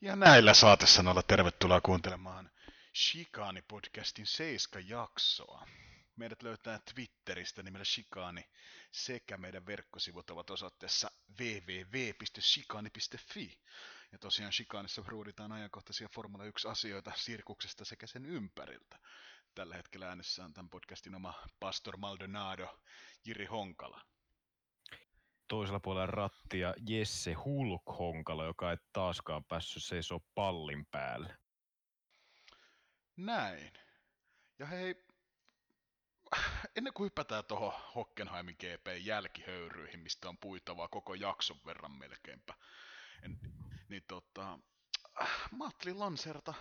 Ja näillä saatesanoilla tervetuloa kuuntelemaan Shikaani-podcastin seiska jaksoa. Meidät löytää Twitteristä nimellä Shikaani sekä meidän verkkosivut ovat osoitteessa www.shikaani.fi. Ja tosiaan Shikaanissa ruuditaan ajankohtaisia Formula 1-asioita sirkuksesta sekä sen ympäriltä. Tällä hetkellä äänessä on tämän podcastin oma Pastor Maldonado, Jiri Honkala. Toisella puolella rattia Jesse Hulk Honkala, joka ei taaskaan päässyt seisoo pallin päälle. Näin. Ja hei, ennen kuin hypätään tuohon Hockenheimin GP jälkihöyryihin, mistä on puitavaa koko jakson verran melkeinpä, en, niin tota, mä ajattelin lanseerata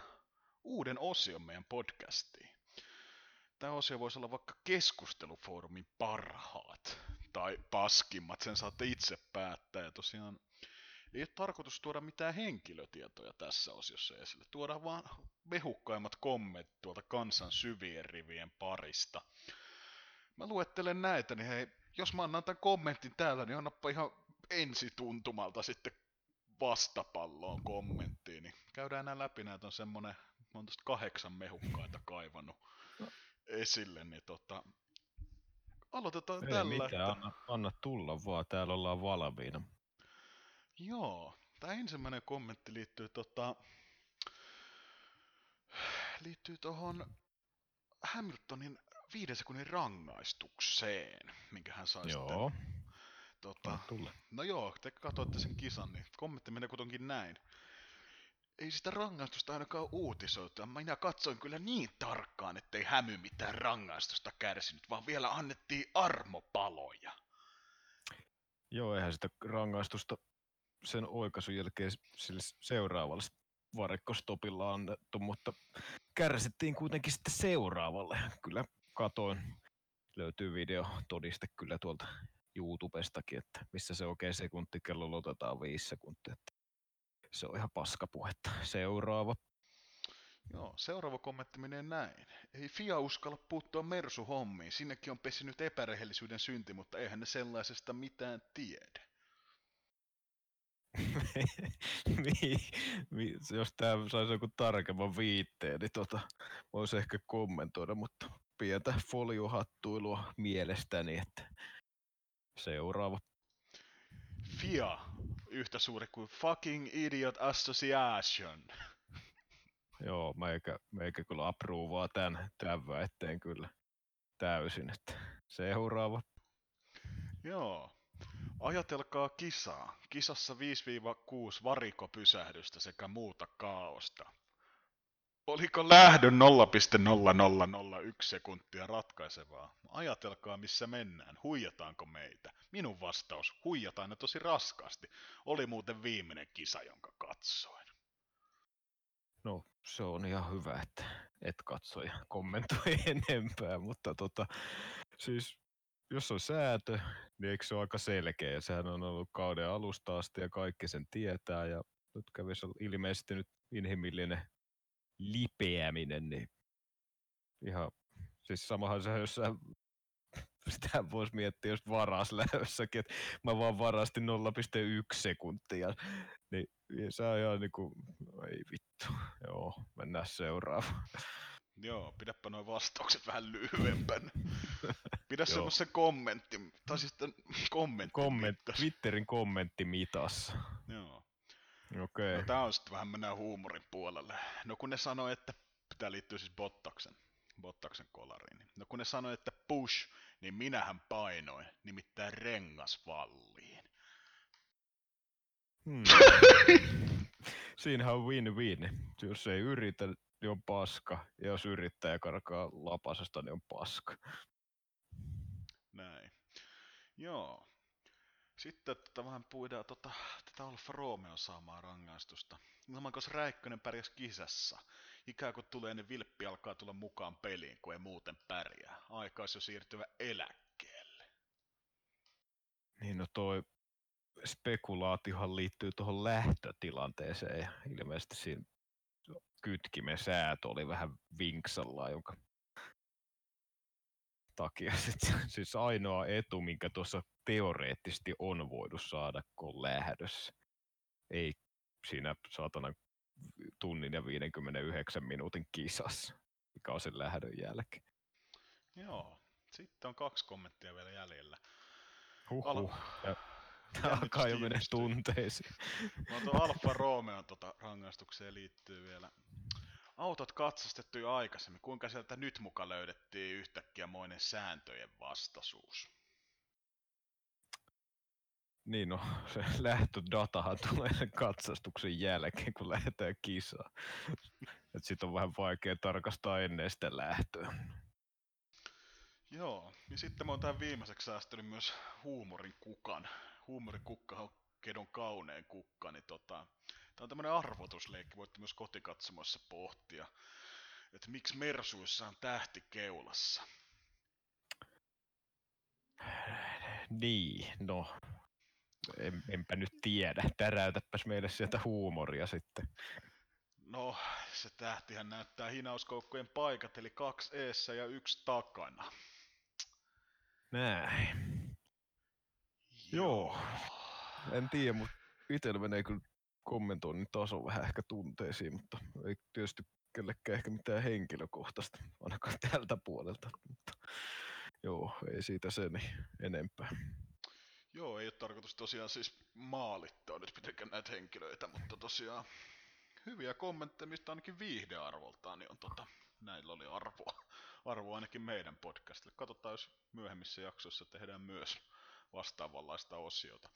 uuden osion meidän podcastiin. Tämä osio voisi olla vaikka keskustelufoorumin parhaat tai paskimmat, sen saatte itse päättää. Ja tosiaan ei ole tarkoitus tuoda mitään henkilötietoja tässä osiossa esille. Tuodaan vaan mehukkaimmat kommentit tuolta kansan syvien rivien parista. Mä luettelen näitä, niin hei, jos mä annan tämän kommentin täällä, niin annappa ihan ensituntumalta sitten vastapalloon kommenttiin. Niin käydään nämä läpi, näitä on semmonen, mä oon tosta kahdeksan mehukkaita kaivannut esille, niin tota, aloitetaan Ei tällä. mitään, että- anna, anna tulla vaan, täällä ollaan valmiina. Joo, tämä ensimmäinen kommentti liittyy tota, liittyy tuohon Hamiltonin viiden sekunnin rangaistukseen, minkä hän sai Joo, sitten. Tota, no joo, te katsoitte sen kisan, niin kommentti menee kuitenkin näin. Ei sitä rangaistusta ainakaan uutisoitu, minä katsoin kyllä niin tarkkaan, ettei hämy mitään rangaistusta kärsinyt, vaan vielä annettiin armopaloja. Joo, eihän sitä rangaistusta sen oikaisun jälkeen sille seuraavalle varikkostopilla annettu, mutta kärsittiin kuitenkin sitten seuraavalle. Kyllä katoin, löytyy video todiste kyllä tuolta YouTubestakin, että missä se oikein sekuntikello otetaan viisi sekuntia. Että se on ihan paskapuhetta. Seuraava. Joo, seuraava kommentti menee näin. Ei Fia uskalla puuttua Mersu-hommiin. Sinnekin on pesinyt epärehellisyyden synti, mutta eihän ne sellaisesta mitään tiedä. niin, mi- jos tämä saisi joku tarkemman viitteen, niin tota, voisi ehkä kommentoida, mutta pientä foliohattuilua mielestäni, että seuraava. Fia, yhtä suuri kuin Fucking Idiot Association. Joo, meikä, meikä kyllä approuvaa tämän, tämän väitteen kyllä täysin, että seuraava. Joo. Ajatelkaa kisaa. Kisassa 5-6 varikopysähdystä sekä muuta kaaosta. Oliko lähdön 0,0001 sekuntia ratkaisevaa? Ajatelkaa missä mennään. Huijataanko meitä? Minun vastaus. Huijataan ne tosi raskaasti. Oli muuten viimeinen kisa, jonka katsoin. No, se on ihan hyvä, että et katso ja kommentoi enempää, mutta tota, siis jos on säätö, niin eikö se ole aika selkeä? Sehän on ollut kauden alusta asti ja kaikki sen tietää ja nyt kävisi ilmeisesti nyt inhimillinen lipeäminen, niin ihan, siis samahan se, jos sä, sitä voisi miettiä, jos varas lähdössäkin, että mä vaan varastin 0,1 sekuntia, niin se on ihan niinku, ei vittu, joo, mennään seuraavaan. Joo, pidäpä noin vastaukset vähän lyhyempänä. Pidä semmoisen kommentti, tai siis kommentti. Komment. Twitterin kommentti mitassa. Joo. Okei. No, tää on sitten vähän mennään huumorin puolelle. No kun ne sanoi, että, tää liittyy siis Bottaksen, Bottaksen kolariin. niin- No kun ne sanoi, että push, niin minähän painoin, nimittäin rengasvalliin. Hmm. Siinähän on win-win. Jos ei yritä, niin on paska. Ja jos yrittää ja karkaa lapasesta, niin on paska. Näin. Joo. Sitten tota, vähän puidaan tota, tätä Alfa Romeo saamaa rangaistusta. Ilman, koska Räikkönen pärjäs kisassa. Ikään kuin tulee, niin vilppi alkaa tulla mukaan peliin, kun ei muuten pärjää. Aika olisi jo siirtyvä eläkkeelle. Niin no toi spekulaatiohan liittyy tuohon lähtötilanteeseen ilmeisesti siinä kytkimen säätö oli vähän vinksallaan, jonka takia. Sit, siis ainoa etu, minkä tuossa teoreettisesti on voinut saada, kun on lähdössä. Ei siinä saatana tunnin ja 59 minuutin kisassa, mikä on sen lähdön jälkeen. Joo. Sitten on kaksi kommenttia vielä jäljellä. Huhhuh. Al- Jännitys alkaa jo mennä tunteisiin. No tuo Alfa Romeo tota, rangaistukseen liittyy vielä. Autot katsastettu jo aikaisemmin. Kuinka sieltä nyt muka löydettiin yhtäkkiä moinen sääntöjen vastaisuus? Niin no, se lähtödatahan tulee sen katsastuksen jälkeen, kun lähdetään kisaan. Et sit on vähän vaikea tarkastaa ennen sitä lähtöä. Joo, ja sitten mä oon tähän viimeiseksi säästänyt myös huumorin kukan. Huumorin kukka on kedon kaunein kukka, niin tota, tää on tämmönen arvotusleikki, voitte myös kotikatsomossa pohtia, että miksi Mersuissa on tähti keulassa. Niin, no. En, enpä nyt tiedä. Täräytäpäs meille sieltä huumoria sitten. No, se tähtihän näyttää hinauskoukkujen paikat, eli kaksi eessä ja yksi takana. Näin. Joo. En tiedä, mutta itsellä menee kyllä kommentoinnin taso vähän ehkä tunteisiin, mutta ei tietysti kellekään ehkä mitään henkilökohtaista, ainakaan tältä puolelta. Mutta joo, ei siitä sen enempää. Joo, ei ole tarkoitus tosiaan siis maalittaa nyt mitenkään näitä henkilöitä, mutta tosiaan hyviä kommentteja, mistä ainakin viihdearvoltaan, niin on tota, näillä oli arvoa, arvoa ainakin meidän podcastille. Katsotaan, jos myöhemmissä jaksoissa tehdään myös vastaavanlaista osiota.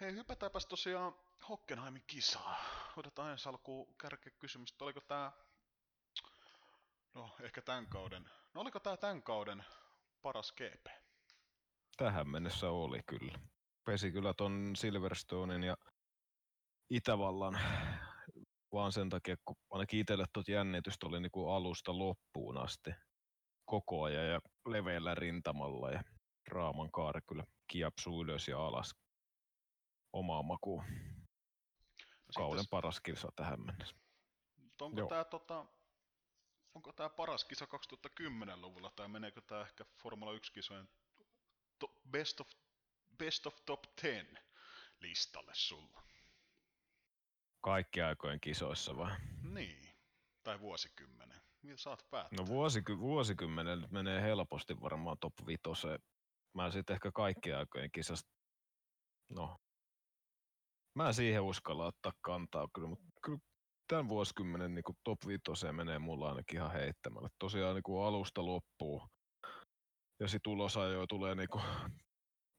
Hei, hypätäänpäs tosiaan Hockenheimin kisaa. Otetaan ensi alkuun kärkikysymys, että oliko tää, no ehkä tämän kauden, no oliko tää tämän kauden paras GP? Tähän mennessä oli kyllä. Pesi kyllä ton Silverstonein ja Itävallan vaan sen takia, kun ainakin itselle tuot jännitystä oli niinku alusta loppuun asti koko ajan ja leveällä rintamalla ja raaman kaari kyllä kiapsuu ylös ja alas omaa makuun. No Kauden sitten- paras kilsa tähän mennessä. Onko Joo. tämä tota, onko tää paras kisa 2010-luvulla tai meneekö tämä ehkä Formula 1-kisojen to, best, of, best of top 10 listalle sulla? Kaikki aikojen kisoissa vai? Niin, tai vuosikymmenen. Mitä saat päättää? No vuosiky- vuosikymmenellä nyt menee helposti varmaan top 5. Mä sitten ehkä kaikkien aikojen kisasta, no, mä en siihen uskalla ottaa kantaa kyllä, mutta kyllä tämän vuosikymmenen niin top 5 menee mulla ainakin ihan heittämällä. Tosiaan niin alusta loppuu ja sit ulosajoja tulee niin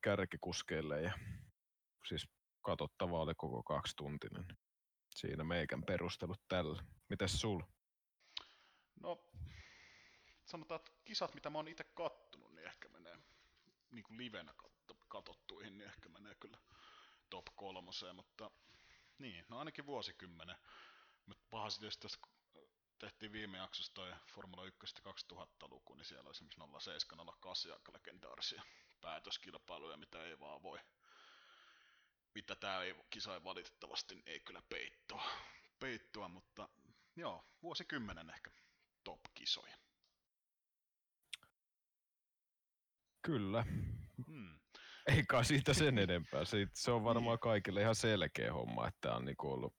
kärkikuskeille ja siis katsottavaa oli koko kaksituntinen. Siinä meikän perustelut tällä. Mites sul? No, sanotaan, että kisat, mitä mä oon itse kattonut, niin ehkä menee niin kuin livenä katto, katottuihin, niin ehkä menee kyllä top kolmoseen, mutta niin, no ainakin vuosikymmenen. Mutta pahasti tietysti tässä kun tehtiin viime jaksossa toi Formula 1 2000-luku, niin siellä on esimerkiksi 07 08 aika legendaarisia päätöskilpailuja, mitä ei vaan voi mitä tää ei, kisa ei valitettavasti niin ei kyllä peittoa, peittoa, mutta joo, vuosikymmenen ehkä top-kisoja. Kyllä. Hmm. Ei kai siitä sen enempää. Se, se on varmaan kaikille ihan selkeä homma, että on niinku ollut,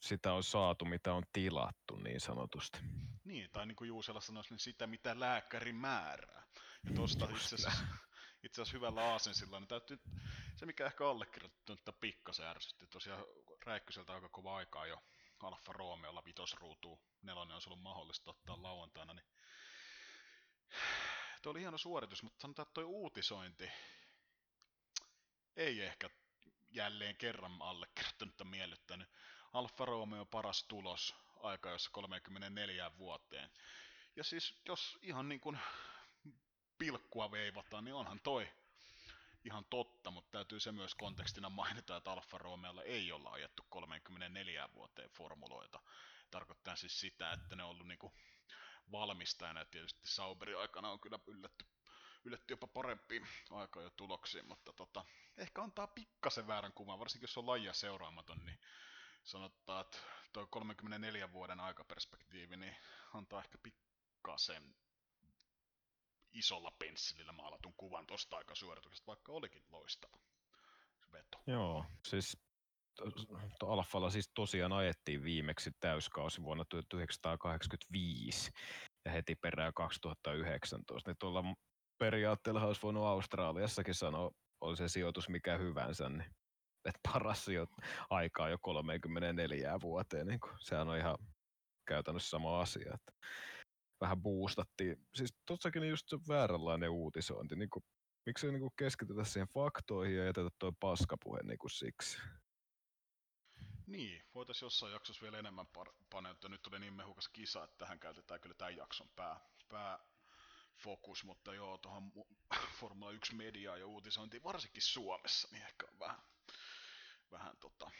sitä on saatu, mitä on tilattu niin sanotusti. Niin, tai niin kuin Juusela sanoisi, niin sitä mitä lääkäri määrää. Ja tosta itse asiassa, itse asiassa hyvällä aasensilla, niin täytyy, se mikä ehkä allekirjoittanut, että pikkasen ärsytti, tosiaan Räikköseltä aika kova aikaa jo Alfa Romeolla vitosruutuun, nelonen olisi ollut mahdollista ottaa lauantaina, niin Tuo oli hieno suoritus, mutta sanotaan, että toi uutisointi ei ehkä jälleen kerran allekirjoittanutta miellyttänyt. Alfa Romeo paras tulos aika jossa 34 vuoteen. Ja siis jos ihan niin kuin pilkkua veivataan, niin onhan toi ihan totta, mutta täytyy se myös kontekstina mainita, että Alfa Romeolla ei olla ajettu 34 vuoteen formuloita. Tarkoittaa siis sitä, että ne on ollut niinku valmistajana ja tietysti Sauberin aikana on kyllä yllätty, yllätty jopa parempiin aika jo tuloksiin, mutta tota, ehkä antaa pikkasen väärän kuvan, varsinkin jos on lajia seuraamaton, niin sanotaan, että tuo 34 vuoden aikaperspektiivi niin antaa ehkä pikkasen isolla pensselillä maalatun kuvan tuosta aikasuorituksesta, vaikka olikin loistava veto. Joo, siis Alfalla siis tosiaan ajettiin viimeksi täyskausi vuonna 1985 ja heti perään 2019. Niin tuolla periaatteella olisi voinut Australiassakin sanoa, oli se sijoitus mikä hyvänsä, niin että paras sijo- aikaa jo 34 vuoteen. Niin kuin, sehän on ihan käytännössä sama asia. Että vähän boostattiin. Siis tossakin just se vääränlainen uutisointi. Niin kuin, miksei niin kuin keskitytä siihen faktoihin ja jätetä toi paskapuhe niin kuin siksi. Niin, voitaisiin jossain jaksossa vielä enemmän par- paneutua. Nyt tuli niin mehukas kisa, että tähän käytetään kyllä tämän jakson pää, pääfokus, mutta joo, tuohon mu- Formula 1 mediaan ja uutisointiin, varsinkin Suomessa, niin ehkä on vähän, vähän tota,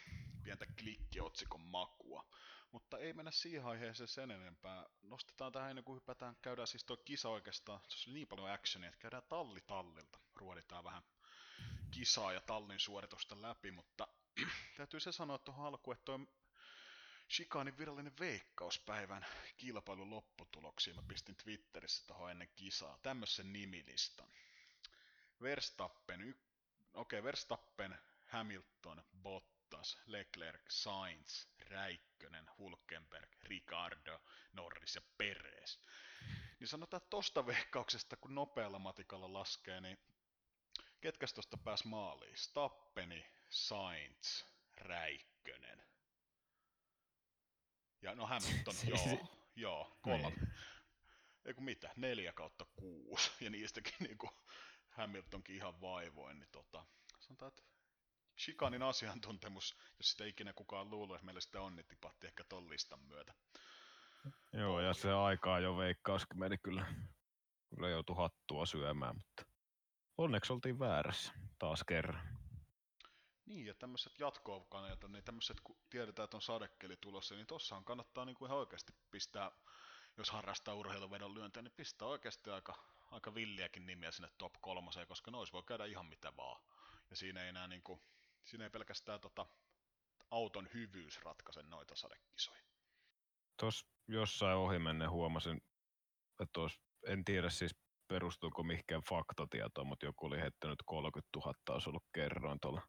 pientä klikkiotsikon makua. Mutta ei mennä siihen aiheeseen sen enempää. Nostetaan tähän ennen kuin hypätään, käydään siis tuo kisa oikeastaan, se oli niin paljon actionia, että käydään talli tallilta, ruoditaan vähän kisaa ja tallin suoritusta läpi, mutta täytyy se sanoa tuohon alkuun, että toi Shikanin virallinen veikkauspäivän kilpailun lopputuloksia mä pistin Twitterissä tuohon ennen kisaa. Tämmöisen nimilistan. Verstappen, y- okei, okay, Verstappen, Hamilton, Bottas, Leclerc, Sainz, Räikkönen, Hulkenberg, Ricardo, Norris ja Perez. Niin sanotaan, tosta veikkauksesta, kun nopealla matikalla laskee, niin ketkäs tosta pääs maaliin? Stappeni, Sainz, Räikkönen. Ja no Hamilton, joo, joo, kolme. Niin. Ei kun mitä, neljä kautta kuusi, ja niistäkin niinku Hamiltonkin ihan vaivoin, niin tota, sanotaan, että Shikanin asiantuntemus, jos sitä ikinä kukaan luulee, että meillä sitä on, niin tipahti ehkä ton listan myötä. Joo, ja se aikaa jo veikkauskin meni kyllä, kyllä joutui hattua syömään, mutta onneksi oltiin väärässä taas kerran. Niin, ja tämmöiset jatko niin tämmöiset, kun tiedetään, että on sadekeli tulossa, niin tossahan kannattaa niin kuin ihan oikeasti pistää, jos harrastaa urheiluvedon lyöntiä, niin pistää oikeasti aika, aika villiäkin nimiä sinne top kolmoseen, koska nois voi käydä ihan mitä vaan. Ja siinä ei enää niin kuin, siinä ei pelkästään tota, auton hyvyys ratkaise noita sadekisoja. Tuossa jossain ohimennen huomasin, että tos, en tiedä siis perustuuko mihinkään faktatietoon, mutta joku oli heittänyt 30 000 olisi ollut kerroin tuolla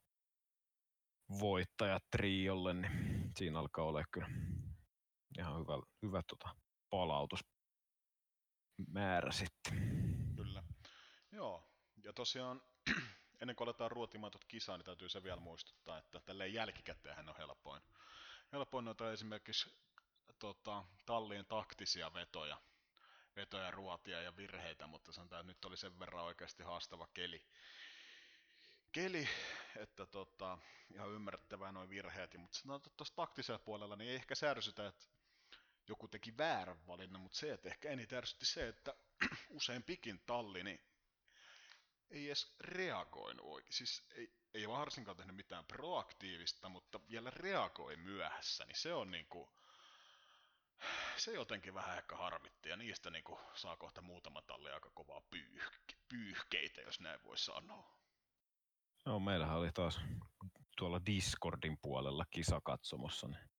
voittajatriolle, niin siinä alkaa olla kyllä ihan hyvä, hyvä tota, palautusmäärä sitten. Kyllä. Joo, ja tosiaan ennen kuin aletaan ruotimaan tuota kisaa, niin täytyy se vielä muistuttaa, että tälleen jälkikäteenhän on helpoin. Helpoin noita esimerkiksi tota, tallien taktisia vetoja, vetoja, ruotia ja virheitä, mutta sanotaan, että nyt oli sen verran oikeasti haastava keli, keli että tota, ihan ymmärrettävää noin virheet, mutta sanotaan, tuossa taktisella puolella niin ei ehkä särsytä, että joku teki väärän valinnan, mutta se, että ehkä eniten ärsytti se, että usein pikin talli, niin ei edes reagoinut oikein. Siis ei, ei varsinkaan tehnyt mitään proaktiivista, mutta vielä reagoi myöhässä, niin se on niinku, se jotenkin vähän ehkä harmitti, ja niistä niinku saa kohta muutama talli aika kovaa pyyhke, pyyhkeitä, jos näin voi sanoa. Joo, meillähän oli taas tuolla Discordin puolella kisakatsomossa, niin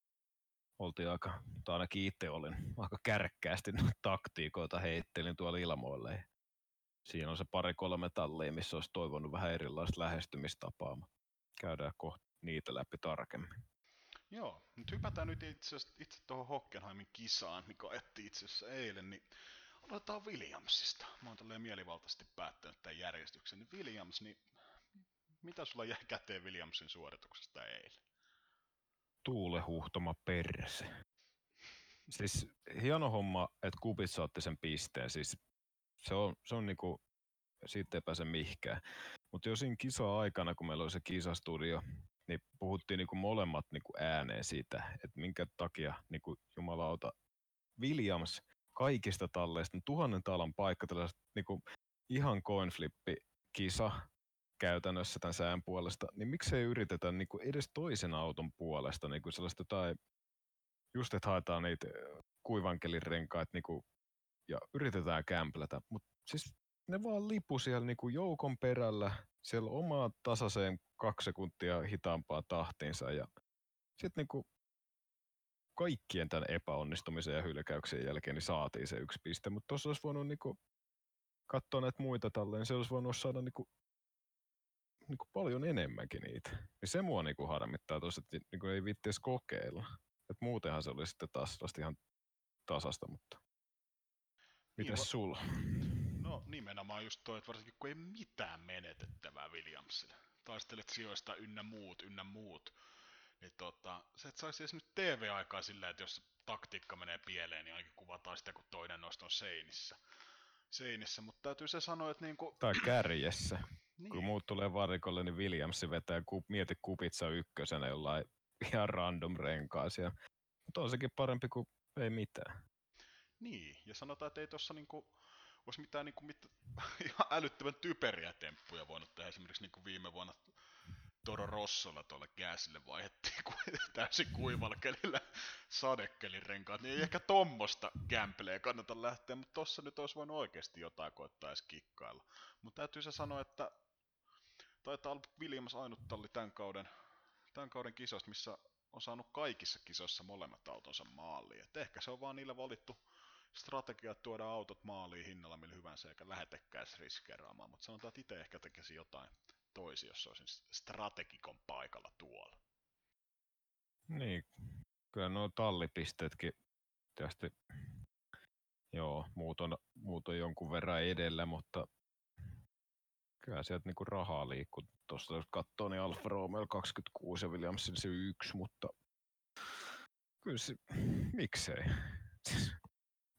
oltiin aika, tai ainakin itse olin aika kärkkäästi taktiikoita heittelin tuolla ilmoille. Siinä on se pari-kolme tallia, missä olisi toivonut vähän erilaista lähestymistapaa, käydään kohta niitä läpi tarkemmin. Joo, nyt hypätään nyt itse, itse tuohon Hockenheimin kisaan, mikä etti itse asiassa eilen, niin aloitetaan Williamsista. Mä oon tälleen mielivaltaisesti päättänyt tämän järjestyksen. Niin Williams, niin mitä sulla jäi käteen Williamsin suorituksesta eilen? Tuule huhtoma perse. Siis hieno homma, että Kubitsa otti sen pisteen. Siis se on, se on niinku, siitä ei pääse mihinkään. Mutta jo siinä kisa-aikana, kun meillä oli se kisastudio, niin puhuttiin niinku molemmat niinku ääneen siitä, että minkä takia niinku, jumalauta Williams kaikista talleista, tuhannen talan paikka, tällaiset niinku, ihan coinflippi kisa käytännössä tämän sään puolesta, niin miksei yritetä niinku edes toisen auton puolesta niinku sellaista jotain, just että haetaan niitä kuivankelirenkaita niinku, ja yritetään kämplätä, mutta siis ne vaan lipu siellä niinku joukon perällä, siellä omaa tasaiseen kaksi sekuntia hitaampaa tahtiinsa ja sitten niinku kaikkien tämän epäonnistumisen ja hylkäyksen jälkeen niin saatiin se yksi piste, mutta tuossa olisi voinut niinku katsoo näitä muita niin se olisi voinut saada niinku, niinku paljon enemmänkin niitä. Niin se mua niinku harmittaa tossa, että niinku ei viitti edes kokeilla. Et muutenhan se oli sitten taas sellaista ihan tasasta, mutta Niin, mitäs va- sulla? No nimenomaan just toi, että varsinkin kun ei mitään menetettävää Williamsille. Taistelet sijoista ynnä muut, ynnä muut. Niin tota, se et saisi edes nyt TV-aikaa sillä, että jos taktiikka menee pieleen, niin ainakin kuvataan sitä, kun toinen noista on seinissä. Seinissä, mutta täytyy se sanoa, että niinku... Tai kärjessä. Niin, Kun muut tulee varikolle, niin Williams vetää ku, mieti kupitsa ykkösenä jollain ihan random renkaasia. Mutta on sekin parempi kuin ei mitään. Niin, ja sanotaan, että ei tuossa niinku, olisi mitään niinku, mit, ihan älyttömän typeriä temppuja voinut tehdä. Esimerkiksi niinku viime vuonna Toro Rossolla tuolle Gääsille vaihdettiin ku, täysin kuivalla kelillä sadekelin renkaat, niin ei ehkä tommosta gampleja kannata lähteä, mutta tossa nyt olisi voinut oikeasti jotain koittaa edes kikkailla. Mutta täytyy se sanoa, että taitaa olla Williams ainut talli tämän kauden, tämän kauden kisoista, missä on saanut kaikissa kisoissa molemmat autonsa maaliin. Et ehkä se on vaan niillä valittu strategia että tuoda autot maaliin hinnalla millä hyvänsä eikä lähetekään riskeeraamaan, mutta sanotaan, että itse ehkä tekisi jotain toisi, jos olisin strategikon paikalla tuolla. Niin, kyllä nuo tallipisteetkin tietysti, joo, muut on, muut on jonkun verran edellä, mutta kyllä sieltä niinku rahaa liikkuu. Tuosta jos katsoo, niin Alfa Romeo 26 ja Williamsilla se yksi, mutta kyllä se, miksei.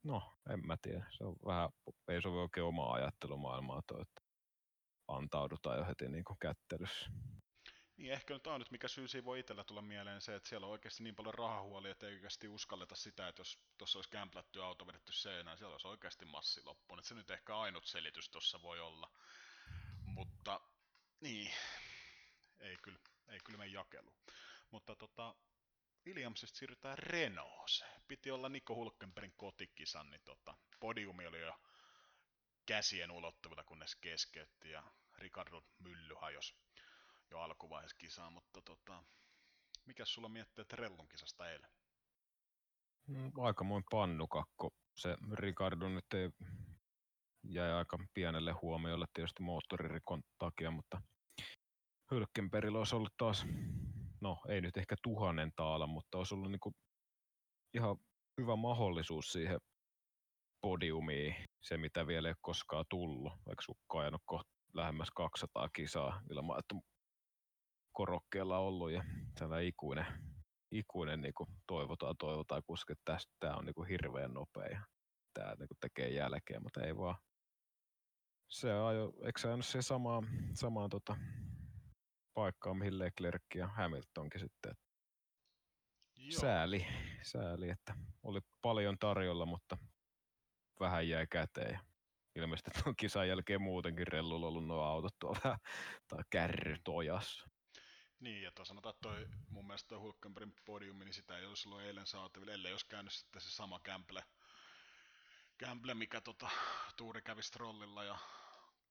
No, en mä tiedä. Se on vähän, ei sovi oikein omaa ajattelumaailmaa toi, että antaudutaan jo heti niinku kättelyssä. Niin ehkä nyt ainut, mikä syy voi itsellä tulla mieleen se, että siellä on oikeasti niin paljon rahahuolia, että ei oikeasti uskalleta sitä, että jos tuossa olisi kämplätty auto vedetty seinään, siellä olisi oikeasti massi loppuun. Että se nyt ehkä ainut selitys tuossa voi olla. Mutta niin, ei kyllä, ei kyllä mene jakelu. Mutta tota, Williamsista siirrytään Renaultseen. Piti olla Nico Hulkenbergin kotikisan, niin tota, podiumi oli jo käsien ulottuvilla, kunnes keskeytti ja Ricardo Mylly hajosi jo alkuvaiheessa kisaa, mutta tota, mikäs sulla miettii Trellun kisasta eilen? Mm, Aikamoin pannukakko. Se Ricardo nyt ei jäi aika pienelle huomiolle tietysti moottoririkon takia, mutta Hylkenbergillä olisi ollut taas, no ei nyt ehkä tuhannen taala, mutta olisi ollut niinku ihan hyvä mahdollisuus siihen podiumiin, se mitä vielä ei ole koskaan tullut, vaikka sukka ajanut kohta lähemmäs 200 kisaa ilman, että korokkeella ollut ja tällä ikuinen, ikuinen niin kuin toivotaan, toivotaan kuski, että tämä on niin kuin hirveän nopea ja tämä niin kuin tekee jälkeen, mutta ei vaan. Se ajo, eikö se ajanut siihen samaan, samaan tota, paikkaan, mihin Leclerc ja Hamiltonkin sitten. Joo, Sääli, sääli, että oli paljon tarjolla, mutta vähän jäi käteen. ja Ilmeisesti tuon kisan jälkeen muutenkin rellulla ollut nuo autot tuolla vähän, tai kärryt ojassa. niin ja tuossa sanotaan, että toi, mun mielestä toi Hulkenbergin podiumi, niin sitä ei olisi ollut eilen saatavilla, ellei olisi käynyt sitten se sama Gamble, Gamble mikä tota, Tuuri kävi Strollilla ja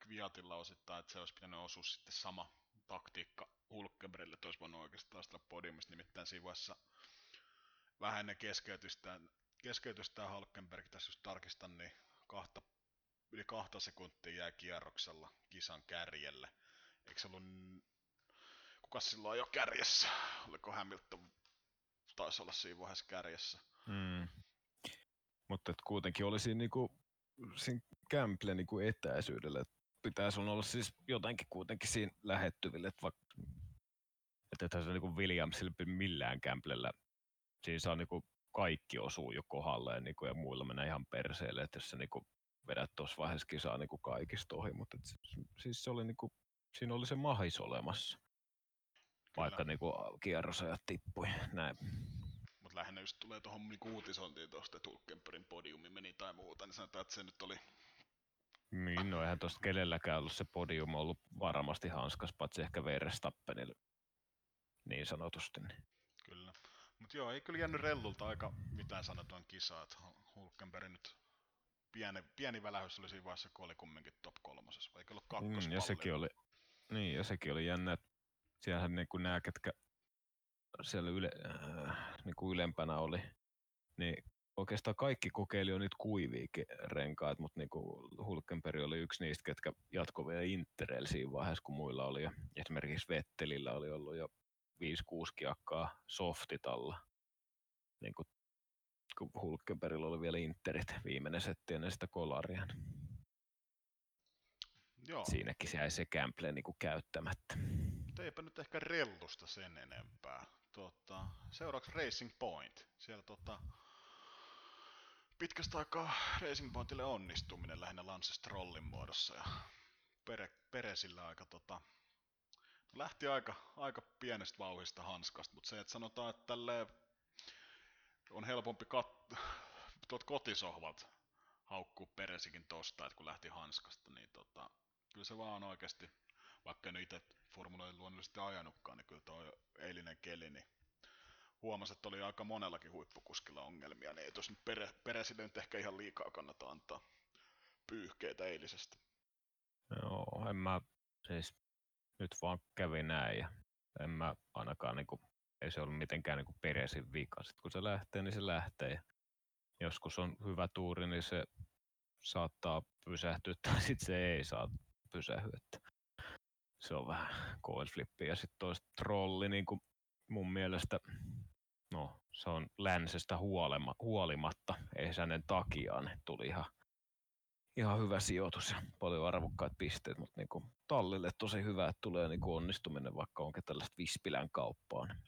Kviatilla osittain, että se olisi pitänyt osua sitten sama taktiikka Hulkenbergille, että olisi voinut oikeastaan taistella podiumista, nimittäin siinä vaiheessa vähän ennen keskeytystään, keskeytystään Hulkenberg tässä just tarkistan, niin kahta, yli kahta sekuntia jää kierroksella kisan kärjelle. Eikö se ollut, kukas silloin jo kärjessä? Oliko Hamilton, taisi olla siinä vaiheessa kärjessä. Mm. Mutta et kuitenkin oli siinä, niinku, siinä Gamble niinku etäisyydellä. Et pitäisi olla siis jotenkin kuitenkin siinä lähettyville, että vaikka että ethän se niinku Williamsilla py- millään Gamblella. Siinä saa niinku kaikki osuu jo kohdalleen niinku, ja muilla menee ihan perseelle, että jos sä niinku vedät tuossa vaiheessa kisaa niinku kaikista ohi, mutta siis se oli niinku, siinä oli se mahis olemassa, vaikka niinku kierrosajat tippui. Näin. Mutta lähinnä just tulee tuohon niinku uutisointiin tuosta, että Hulkenbergin podiumi meni tai muuta, niin sanotaan, että se nyt oli Niin, no eihän tuosta kenelläkään ollut se podium ollut varmasti hanskas, paitsi ehkä Verstappenilla niin sanotusti. Kyllä. Mutta joo, ei kyllä jäänyt rellulta aika mitään sanotaan kisaa, että Hulkenberg nyt pieni, pieni välähys oli siinä vaiheessa, kun oli kumminkin top kolmosessa, vai eikö ollut Mm, ja sekin oli, niin, ja sekin oli jännä, että siellähän niin kuin nämä, ketkä siellä yle, äh, niin kuin ylempänä oli, niin oikeastaan kaikki kokeili jo niitä kuiviakin renkaat, mutta niinku Hulkenberg oli yksi niistä, ketkä jatkoi vielä Interrail siinä vaiheessa, kun muilla oli jo, esimerkiksi Vettelillä oli ollut jo 5-6 kiakkaa softitalla, niin kuin, kun Hulkenbergillä oli vielä Interit viimeinen setti ennen sitä kolaria. Joo, Siinäkin se jäi se Gamble niin käyttämättä. mutta eipä nyt ehkä rellusta sen enempää. Tota, seuraavaksi Racing Point. Siellä tota, pitkästä aikaa Racing Pointille onnistuminen lähinnä Lance Strollin muodossa ja Pere, Peresillä aika tota, lähti aika, aika pienestä vauhista hanskasta, mutta se, että sanotaan, että tälleen on helpompi kat- tuot kotisohvat haukkuu Peresikin tosta, että kun lähti hanskasta, niin tota, kyllä se vaan oikeasti, vaikka en itse formuloihin luonnollisesti ajanutkaan, niin kyllä tuo eilinen keli, niin huomasi, että oli aika monellakin huippukuskilla ongelmia, niin ei tos nyt pere, Peresille nyt ehkä ihan liikaa kannata antaa pyyhkeitä eilisestä. Joo, en mä siis nyt vaan kävi näin ja en mä ainakaan niinku, ei se ollut mitenkään niinku Peresin vika. Sitten kun se lähtee, niin se lähtee. Ja joskus on hyvä tuuri, niin se saattaa pysähtyä tai sitten se ei saa pysähtyä. Se on vähän coin flippi. Ja sitten toista trolli niin kuin mun mielestä, no se on länsestä huolema, huolimatta, ei hänen takiaan, tuli ihan ihan hyvä sijoitus ja paljon arvokkaat pisteet, mutta niin kuin tallille tosi hyvä, että tulee niin kuin onnistuminen, vaikka onkin tällaista Vispilän kauppaa. niin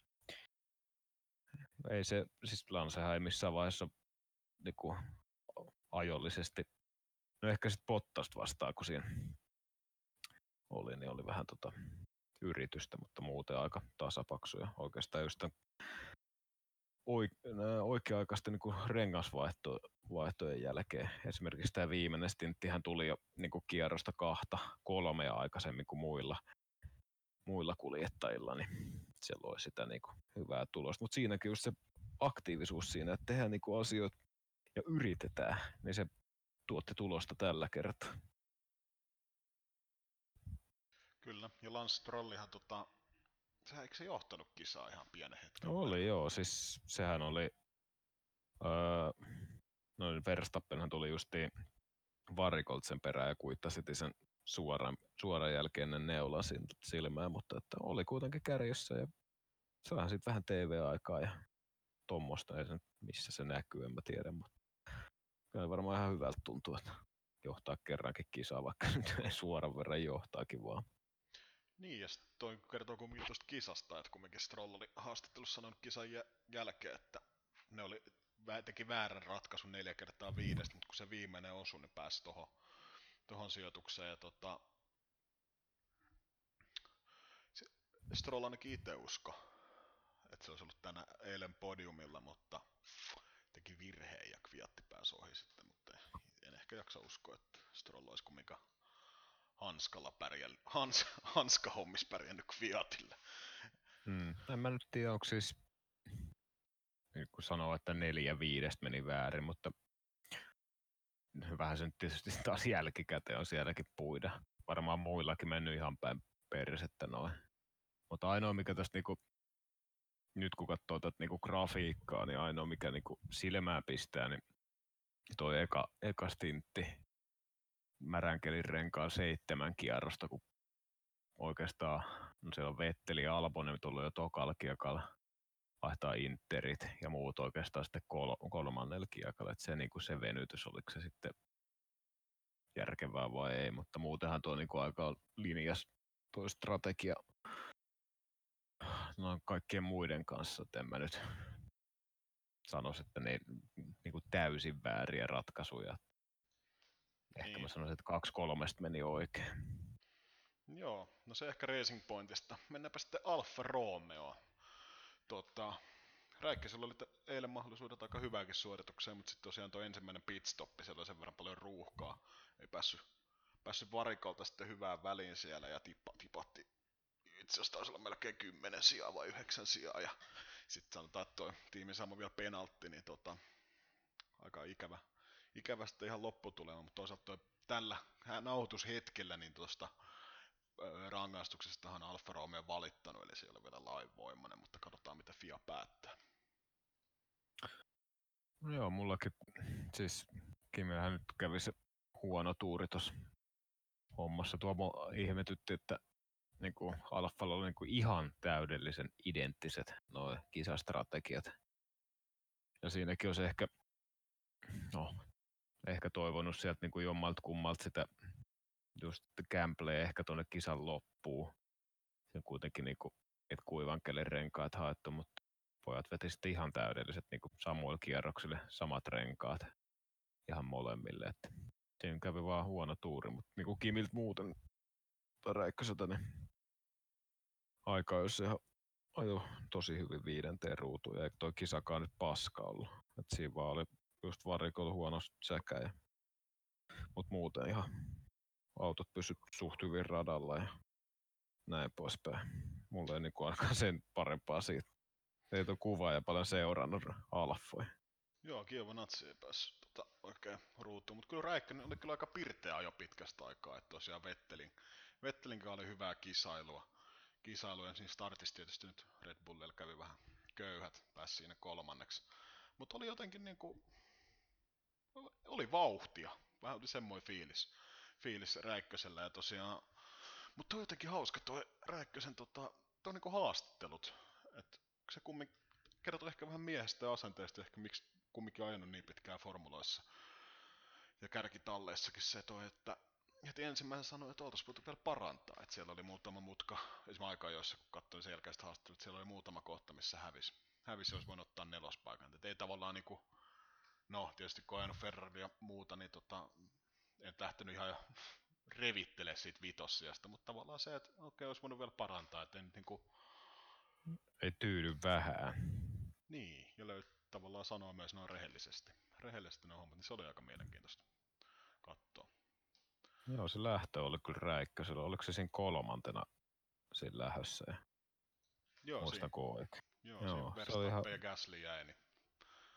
Ei se, siis Lansehan ei missään vaiheessa niin kuin ajollisesti, no ehkä sitten Pottasta vastaan, kun siinä oli, niin oli vähän tota yritystä, mutta muuten aika tasapaksuja. Oikeastaan just oikea-aikaisten niin rengasvaihtojen jälkeen. Esimerkiksi tämä viimeinen stinttihän tuli jo niin kuin kierrosta kahta, kolmea aikaisemmin kuin muilla, muilla kuljettajilla, niin se loi sitä niin kuin hyvää tulosta. Mutta siinäkin just se aktiivisuus siinä, että tehdään niin kuin asioita ja yritetään, niin se tuotti tulosta tällä kertaa. Kyllä, ja Lance Strollihan tota, sehän eikö se johtanut kisaa ihan pienen hetken? Oli joo, siis sehän oli, öö, no niin, Verstappenhan tuli justiin varikolta sen perään ja kuittasi sen suoran, suoran jälkeinen neula silmään, mutta että oli kuitenkin kärjessä ja saahan sitten vähän TV-aikaa ja tuommoista, ei missä se näkyy, en mä tiedä, mutta kyllä varmaan ihan hyvältä tuntuu, että johtaa kerrankin kisaa, vaikka nyt suoran verran johtaakin vaan. Niin, ja toi kertoo kumminkin tuosta kisasta, että kumminkin Stroll oli haastattelussa sanonut kisan jä- jälkeen, että ne oli, teki väärän ratkaisun neljä kertaa viidestä, mutta kun se viimeinen osui, niin pääsi tohon, tohon sijoitukseen. Ja tota, Stroll ainakin itse usko, että se olisi ollut tänä eilen podiumilla, mutta teki virheen ja Kviatti pääsi ohi sitten, mutta en ehkä jaksa uskoa, että Stroll olisi kumminkaan hanskalla pärjännyt, hans, hanskahommis pärjännyt Kviatille. Mm. En mä nyt tiedä, onko siis, nyt kun sanoo, että neljä viidestä meni väärin, mutta vähän se nyt tietysti taas jälkikäteen on sielläkin puida. Varmaan muillakin mennyt ihan päin persettä noin. Mutta ainoa mikä tästä niinku, nyt kun katsoo tätä niinku grafiikkaa, niin ainoa mikä niinku silmää pistää, niin toi eka, eka stintti märänkelin renkaan seitsemän kierrosta, kun oikeastaan no siellä on Vetteli ja Albonen tullut jo tokalla kiekalla vaihtaa interit ja muut oikeastaan sitten kol- kolmannella kiekalla, että se, niin kuin se venytys, oliko se sitten järkevää vai ei, mutta muutenhan tuo niin kuin aika linjas tuo strategia no, kaikkien muiden kanssa, että en mä nyt sanoisi, että ne niin kuin täysin vääriä ratkaisuja. Ehkä Niin. mä sanoisin, että kaksi kolmesta meni oikein. Joo, no se ehkä Racing Pointista. Mennäänpä sitten Alfa Romeo. Tota, Räikkösellä oli eilen mahdollisuudet aika hyvääkin suoritukseen, mutta sitten tosiaan tuo ensimmäinen pitstoppi, siellä oli sen verran paljon ruuhkaa. Ei päässyt, päässyt varikolta sitten hyvään väliin siellä ja tippa, tipatti itse asiassa taisi olla melkein kymmenen sijaa vai yhdeksän sijaa. Ja sitten sanotaan, että tuo tiimi saama vielä penaltti, niin tota, aika ikävä, ikävä sitten ihan lopputulema, mutta toisaalta toi tällä nauhoitushetkellä niin tuosta rangaistuksestahan Alfa Romeo valittanut, eli se ei ole vielä lainvoimainen, mutta katsotaan mitä FIA päättää. No joo, mullakin siis Kimillähän nyt kävi se huono tuuri tuossa hommassa. Tuo ihmetytti, että niin kuin Alfalla oli niin kuin ihan täydellisen identtiset nuo kisastrategiat. Ja siinäkin olisi ehkä, no, ehkä toivonut sieltä niin kuin jommalta kummalta sitä just gameplay ehkä tuonne kisan loppuun. Se on kuitenkin niin kuin, että kuivankelen renkaat haettu, mutta pojat veti sitten ihan täydelliset niin kuin Samuel kierroksille samat renkaat ihan molemmille. Että siinä kävi vaan huono tuuri, mutta niin kuin Kimiltä muuten Räikköseltä, niin aika jos ihan ajo tosi hyvin viidenteen ruutuun, ja toi kisakaan nyt paska ollut. Et siinä vaan oli just varikolla huono säkä, ja... mutta muuten ihan autot pysy suht hyvin radalla ja näin poispäin. Mulla ei niinku ainakaan sen parempaa siitä. Ei ole kuvaa ja paljon seurannut alfoja. Joo, Kievo Natsi ei päässyt tota, oikein ruutuun, mutta kyllä Räikkönen oli kyllä aika pirteä jo pitkästä aikaa, että tosiaan Vettelin, Vettelin oli hyvää kisailua. Kisailu ensin startissa tietysti nyt Red Bullilla kävi vähän köyhät, pääsi siinä kolmanneksi. Mutta oli jotenkin niinku, oli vauhtia, vähän oli semmoinen fiilis, fiilis Räikkösellä ja tosiaan, mutta on jotenkin hauska tuo Räikkösen tota, toi niinku haastattelut, että se kummin kertoo ehkä vähän miehestä ja asenteesta, ehkä miksi kumminkin ajanut niin pitkään formuloissa ja kärkitalleissakin se toi, että heti ensimmäisen sanoi, että oltaisiin voitu vielä parantaa. Että siellä oli muutama mutka, esimerkiksi aika joissa kun katsoin sen haastattelua, että siellä oli muutama kohta, missä hävisi. Hävisi, olisi voinut ottaa nelospaikan. Että ei tavallaan niinku, no tietysti kun ajanut Ferrari ja muuta, niin tota, en lähtenyt ihan revittele siitä vitossiasta, mutta tavallaan se, että okei, okay, olisi voinut vielä parantaa, että en niinku... Ei tyydy vähän. Niin, ja löyt, tavallaan sanoa myös noin rehellisesti. Rehellisesti ne hommat, niin se oli aika mielenkiintoista katsoa. Joo, se lähtö oli kyllä räikkösellä. Oliko se siinä kolmantena siinä lähössä? Joo, Muistanko oikein? Joo, Joo se oli ihan, ja Gasly jäi. Niin...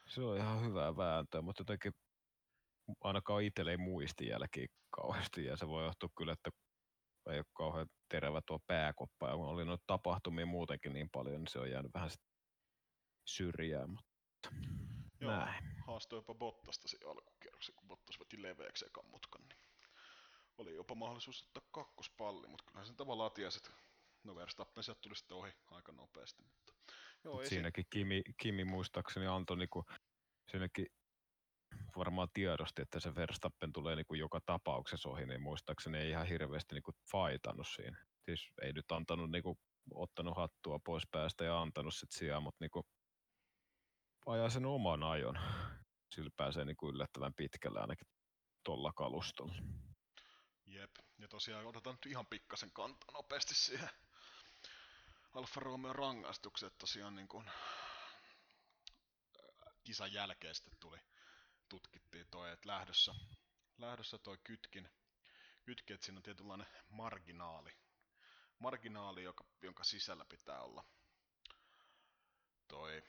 Se on ihan hyvää vääntöä, mutta jotenkin ainakaan itselle ei muisti jälkiä kauheasti ja se voi johtua kyllä, että ei ole kauhean terävä tuo pääkoppa ja kun oli noita tapahtumia muutenkin niin paljon, niin se on jäänyt vähän syrjään, mutta Joo, näin. haastoi jopa Bottasta se alkukierroksen, kun Bottas veti leveäksi ekan mutkan, niin oli jopa mahdollisuus ottaa kakkospalli, mutta kyllähän sen tavallaan tiesi, että no Verstappen sieltä tuli sitten ohi aika nopeasti. Mutta, joo, Siinäkin Kimi, Kimi muistaakseni antoi niinku, siinäkin varmaan tiedosti, että se Verstappen tulee niinku joka tapauksessa ohi, niin muistaakseni ei ihan hirveästi niinku faitannut siinä. Siis ei nyt antanut niinku, ottanut hattua pois päästä ja antanut sit sijaa, mutta niinku, ajaa sen oman ajon. Sillä pääsee niinku yllättävän pitkälle ainakin tuolla kalustolla. Jep, ja tosiaan otetaan nyt ihan pikkasen kantaa nopeasti siihen Alfa Romeo rangaistukset tosiaan niin kuin kisan jälkeen sitten tuli, tutkittiin toi, että lähdössä, lähdössä toi kytkin, kytki, että siinä on tietynlainen marginaali, marginaali joka, jonka sisällä pitää olla toi,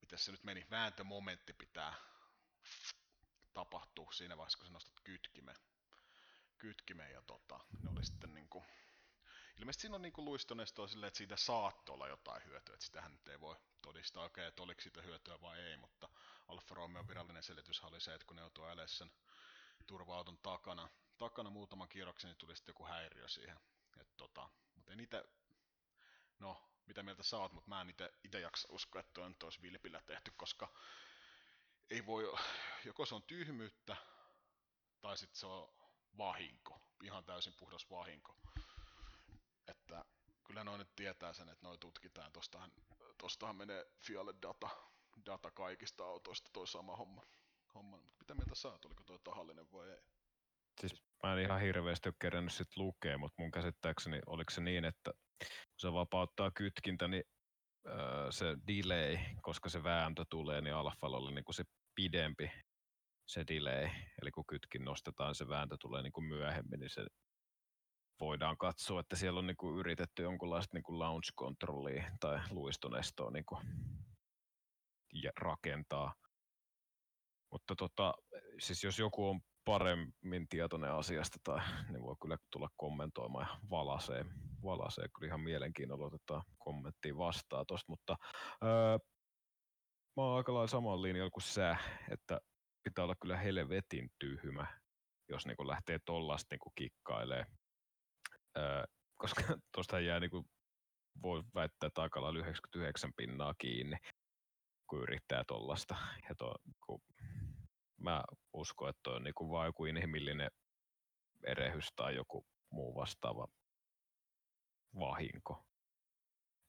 miten se nyt meni, vääntömomentti pitää tapahtua siinä vaiheessa, kun sä nostat kytkimen kytkimen ja tota, ne oli sitten niinku, ilmeisesti siinä on niinku luistonestoa silleen, että siitä saattoi olla jotain hyötyä, että sitähän nyt ei voi todistaa oikein, okay, että oliko siitä hyötyä vai ei, mutta Alfa Romeo virallinen selitys oli se, että kun ne joutuu sen turva-auton takana, takana muutaman kierroksen, niin tuli sitten joku häiriö siihen. Et tota, mutta en itse, no mitä mieltä sä oot, mutta mä en itse jaksa uskoa, että nyt olisi vilpillä tehty, koska ei voi, joko se on tyhmyyttä, tai sitten se on vahinko, ihan täysin puhdas vahinko. Että kyllä noin nyt tietää sen, että noin tutkitaan, tostahan, tostahan menee Fialle data, data kaikista autoista, toi sama homma. homma. Mitä mieltä sä oliko toi tahallinen vai ei? Siis mä en ihan hirveästi ole kerännyt sit lukea, mutta mun käsittääkseni oliko se niin, että kun se vapauttaa kytkintä, niin öö, se delay, koska se vääntö tulee, niin Alfalla niinku se pidempi se delay, eli kun kytkin nostetaan, se vääntö tulee niin kuin myöhemmin, niin se voidaan katsoa, että siellä on niin kuin yritetty jonkunlaista niin kuin launch controllia tai luistonestoa niin kuin rakentaa. Mutta tota, siis jos joku on paremmin tietoinen asiasta, tai, niin voi kyllä tulla kommentoimaan ja valasee, valasee kyllä ihan mielenkiinnolla otetaan kommenttiin vastaan tuosta, mutta öö, mä oon aika lailla samalla linjalla kuin sä, että pitää olla kyllä helvetin tyhmä, jos niinku lähtee tollasta niinku kikkailee. Öö, koska tuosta jää niinku, voi väittää, että aika lailla 99 pinnaa kiinni, kun yrittää tollasta. Ja to, kun mä uskon, että on niinku vaan joku inhimillinen erehys tai joku muu vastaava vahinko.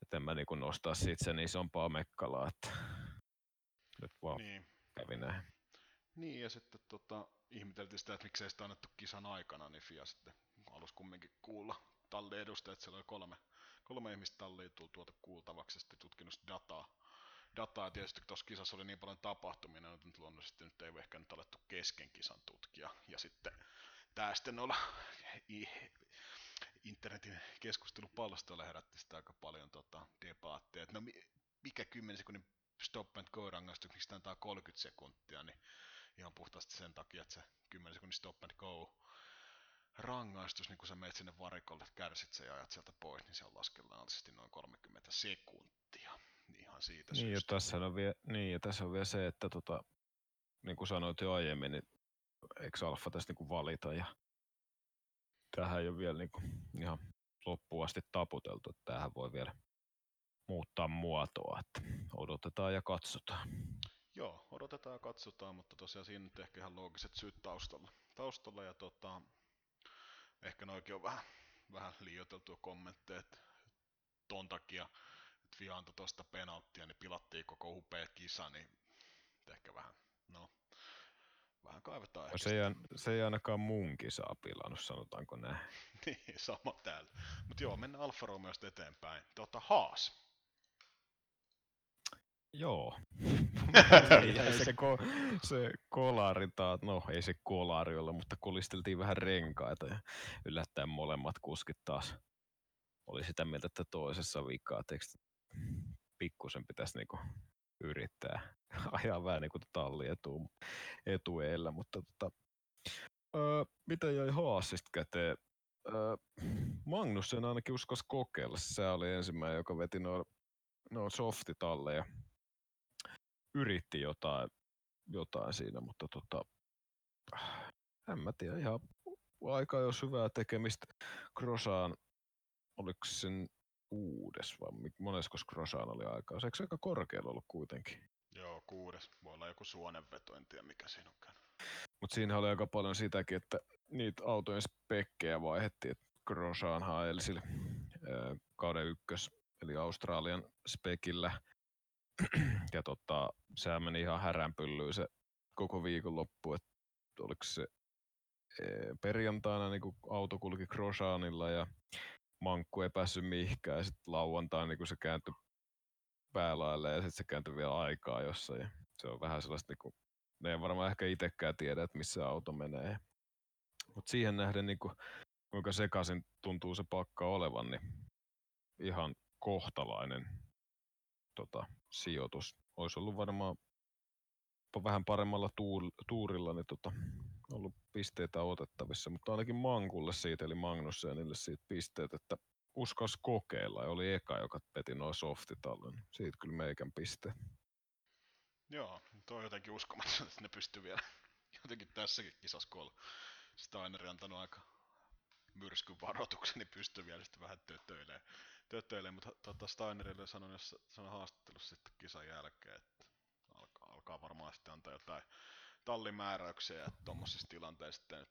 Että en mä niinku nostaa siitä sen isompaa mekkalaa, että nyt vaan niin. Niin. kävi näin. Niin, ja sitten tota, ihmeteltiin sitä, että miksei sitä annettu kisan aikana, niin FIA sitten halusi kumminkin kuulla tallin edustajat, että siellä oli kolme, kolme ihmistä talliin tuota kuultavaksi sitten tutkinut dataa. Dataa, tietysti tuossa kisassa oli niin paljon tapahtumia, niin nyt luonnollisesti nyt ei ehkä nyt alettu kesken kisan tutkia. Ja sitten tää sitten olla i- internetin keskustelupalstoilla herätti sitä aika paljon tota, debaatteja, että no mi- mikä 10 sekunnin stop and go tämä antaa 30 sekuntia, niin ihan puhtaasti sen takia, että se 10 sekunnin stop and go rangaistus, niin kun sä meet sinne varikolle, kärsit sen ja ajat sieltä pois, niin se on laskennallisesti noin 30 sekuntia. Ihan siitä Niin ja, syystä. tässä on vielä, niin ja tässä on vielä se, että tota, niin kuin sanoit jo aiemmin, niin eikö Alfa tästä niin kuin valita ja tähän ei ole vielä niin kuin ihan loppuun asti taputeltu, että tämähän voi vielä muuttaa muotoa, että odotetaan ja katsotaan. Joo, odotetaan ja katsotaan, mutta tosiaan siinä nyt ehkä ihan loogiset syyt taustalla. taustalla ja tota, ehkä noikin on vähän, vähän liioiteltuja kommentteja, että ton takia, että FIA antoi tuosta penalttia, niin pilattiin koko upea kisa, niin ehkä vähän, no, vähän kaivetaan No ehkä se, ei, se ei ainakaan mun kisaa pilannut, sanotaanko näin. Niin, sama täällä. Mutta joo, mennään Alfa Romeosta eteenpäin. Tota, Haas. Joo. ei se, ko, se kolari taas, no ei se kolari olla, mutta kolisteltiin vähän renkaita ja yllättäen molemmat kuskit taas oli sitä mieltä, että toisessa vikaa teksti pikkusen pitäisi niinku yrittää ajaa vähän niinku talli etu, etueellä, mutta tota, öö, mitä jäi Haasista käteen? Öö, Magnussen ainakin uskas kokeilla, se oli ensimmäinen, joka veti noin no softitalleja yritti jotain, jotain siinä, mutta tota, en mä tiedä, ihan aika jos hyvää tekemistä. Grosaan, oliko se sen kuudes vai monesko Grosaan oli aikaa? Se eikö se aika korkealla ollut kuitenkin? Joo, kuudes. Voi olla joku suonenveto, en tiedä mikä siinä on käynyt. Mutta siinä oli aika paljon sitäkin, että niitä autojen spekkejä vaihdettiin, että Grosaan ajeli sillä ää, kauden ykkös, eli Australian spekillä. ja tota, sehän meni ihan häränpyllyyn se koko viikonloppu, että oliko se ee, perjantaina niin auto kulki Grosjeanilla ja Mankku ei päässyt mihinkään ja sitten lauantaina niin se kääntyi päälaille ja sitten se kääntyi vielä aikaa jossain. Ja se on vähän sellaista, niin kuin, ne ei varmaan ehkä itsekään tiedä, että missä auto menee. Mutta siihen nähden, niin kuin, kuinka sekaisin tuntuu se pakka olevan, niin ihan kohtalainen tota, sijoitus. Olisi ollut varmaan vähän paremmalla tuul, tuurilla niin tota, ollut pisteitä otettavissa, mutta ainakin Mankulle siitä, eli Magnussenille siitä pisteet, että uskas kokeilla ja oli eka, joka peti noin softitallen. Siitä kyllä meikän piste. Joo, toi on jotenkin uskomatonta, että ne pystyy vielä jotenkin tässäkin kisassa, kun Steiner antanut aika myrskyn varoituksen, niin pystyy vielä sitten vähän tötöilemään. Tötöilemään. Mutta tota Steinerille sanon, jos sanoi haastattelussa sitten kisan jälkeen, että alkaa, alkaa varmaan sitten antaa jotain tallimääräyksiä, että tuommoisissa tilanteissa sitten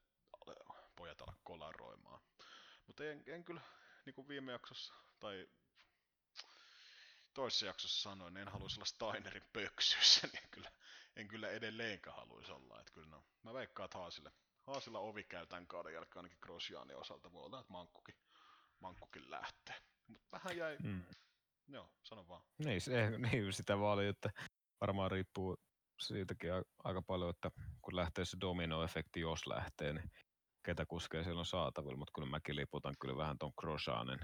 pojat ala kolaroimaan. Mutta en, en kyllä, niin kuin viime jaksossa, tai toisessa jaksossa sanoin, niin en haluaisi olla Steinerin pöksyissä, niin kyllä, en kyllä edelleenkään haluaisi olla. Että kyllä no, mä veikkaan, että Haasille, Haasilla ovi käy tämän kauden jälkeen ainakin Grosjeanin osalta. Voi olla, että Mankkukin, Mankkukin lähtee. Mutta vähän jäi, Mm. joo, sano vaan. Niin, se, niin, sitä vaan oli, että varmaan riippuu siitäkin aika paljon, että kun lähtee se dominoefekti, jos lähtee, niin ketä kuskeja siellä on saatavilla, mutta kyllä mäkin liputan kyllä vähän ton Grosjeanin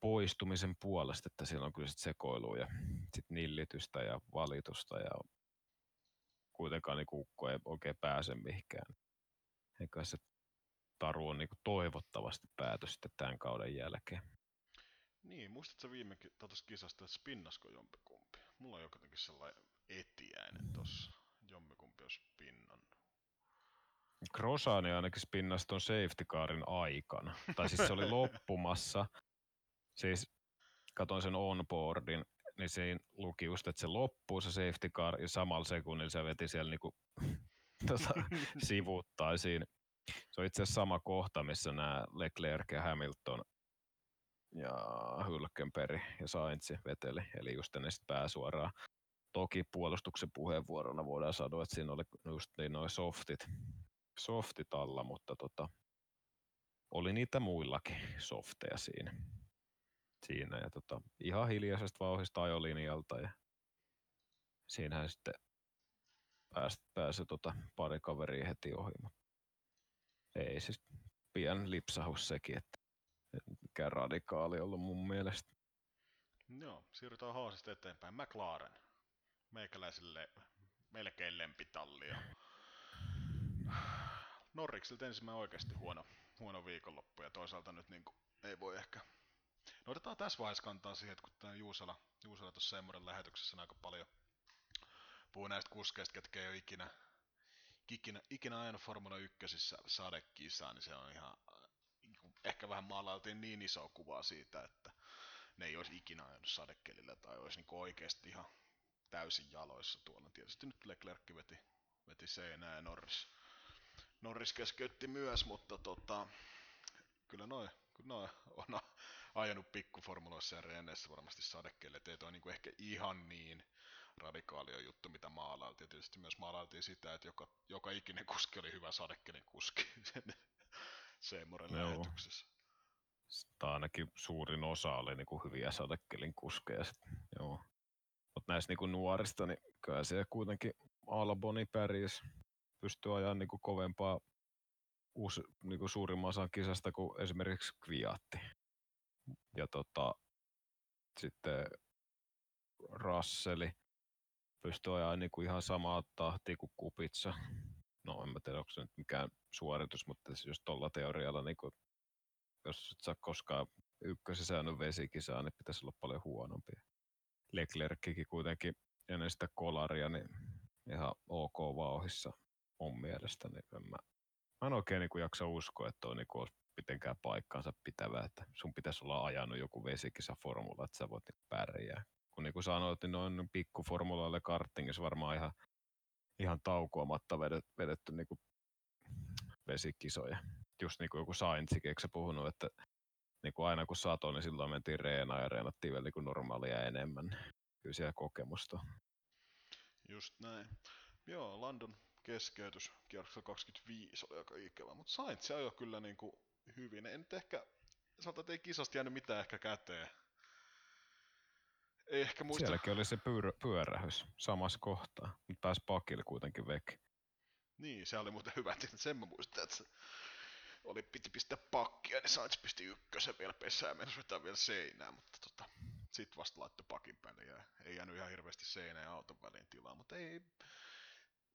poistumisen puolesta, että siellä on kyllä sit sekoilua ja sit nillitystä ja valitusta ja kuitenkaan niin ukko ei oikein pääse mihinkään. Eikä se taru on niin toivottavasti pääty sitten tämän kauden jälkeen. Niin, muistatko viime tuosta kisasta, että spinnasko jompikumpi? Mulla on jotenkin sellainen etiäinen tossa. Jommikumpi olisi pinnannut. Grosani ainakin spinnasi ton safety carin aikana. Tai siis se oli loppumassa. Siis katoin sen onboardin, niin siinä luki just, että se loppuu se safety car ja samalla sekunnilla se veti siellä niinku, tota, sivuttaisiin. Se on itse asiassa sama kohta, missä nämä Leclerc ja Hamilton ja Hülkenberg ja Sainz veteli, eli just ne sitten pääsuoraan. Toki puolustuksen puheenvuorona voidaan sanoa, että siinä oli just niin noin softit, softit alla, mutta tota, oli niitä muillakin softeja siinä. siinä ja tota, ihan hiljaisesta vauhista ajolinjalta ja siinähän sitten pääsi, pääsi tota, pari kaveria heti ohi. Mutta ei siis pian lipsahus sekin, että mikään radikaali ollut mun mielestä. Joo, siirrytään haasista eteenpäin. McLaren. Meikäläiselle melkein lempitallia. Norriksilta ensimmäinen oikeasti huono, huono viikonloppu ja toisaalta nyt niin kuin, ei voi ehkä... No otetaan tässä vaiheessa kantaa siihen, että kun tämä Juusala, Juusala tuossa Semmoren lähetyksessä aika paljon puhuu näistä kuskeista, ketkä ei ole ikinä, ikinä, ikinä ajanut Formula 1 sadekisaa, niin se on ihan, ehkä vähän maalailtiin niin iso kuvaa siitä, että ne ei olisi ikinä ajanut sadekelillä tai olisi niin oikeasti ihan täysin jaloissa tuolla. Tietysti nyt Leclerc veti, veti seinää ja Norris, Norris keskeytti myös, mutta tota, kyllä noin kyllä noi on ajanut pikkuformuloissa ja reeneissä varmasti sadekkeelle, ei toi niinku ehkä ihan niin radikaalia juttu, mitä maalailtiin. Tietysti myös maalailtiin sitä, että joka, joka ikinen kuski oli hyvä sadekelin kuski Seemoren lähetyksessä. Tai ainakin suurin osa oli niinku hyviä sadekelin kuskeja. Sit, joo. Mutta näistä niinku nuorista, niin kyllä se kuitenkin Alboni pärjäs, pystyy ajaa niinku kovempaa uusi, niinku suurimman osan kisasta kuin esimerkiksi Kviatti. Ja tota, sitten Rasseli pystyy ajaa niinku ihan samaa tahtia kuin Kupitsa. No en mä tiedä, onko se nyt mikään suoritus, mutta siis jos tuolla teorialla, niinku, jos et saa koskaan ykkösen säännön vesikisaa, niin pitäisi olla paljon huonompi. Leclerckikin kuitenkin ennen sitä kolaria, niin ihan ok vauhissa mun mielestä. Niin en mä, mä en oikein niin jaksa uskoa, että on niin olisi mitenkään paikkaansa pitävää, että sun pitäisi olla ajanut joku vesikisa formula, että sä voit niin pärjää. Kun niin kuin sanoit, niin noin pikkuformulaille kartingissa varmaan ihan, ihan taukoamatta vedetty, vedetty niin kuin vesikisoja. Just niin kuin joku Saintsikin, eikö sä puhunut, että niin kuin aina kun satoi, niin silloin mentiin reenaan ja reenattiin vielä niin kuin normaalia enemmän. Kyllä siellä kokemusta. Just näin. Joo, London keskeytys kierroksella 25 oli aika ikävä, mutta Sainz ajoi kyllä niin kuin hyvin. En nyt ehkä, sanotaan, että ei kisasta jäänyt mitään ehkä käteen. Ehkä muista. Sielläkin oli se pyörä, pyörähys samassa kohtaa, mutta pääsi pakille kuitenkin veke. Niin, se oli muuten hyvä, että sen mä muistan, että se oli piti pistää pakkia, niin Sainz pisti ykkösen vielä pesää, mennä vetää vielä seinään, mutta tota, sit vasta laittoi pakin päälle ja ei jäänyt ihan hirveästi seinään ja auton väliin tilaa, mutta ei,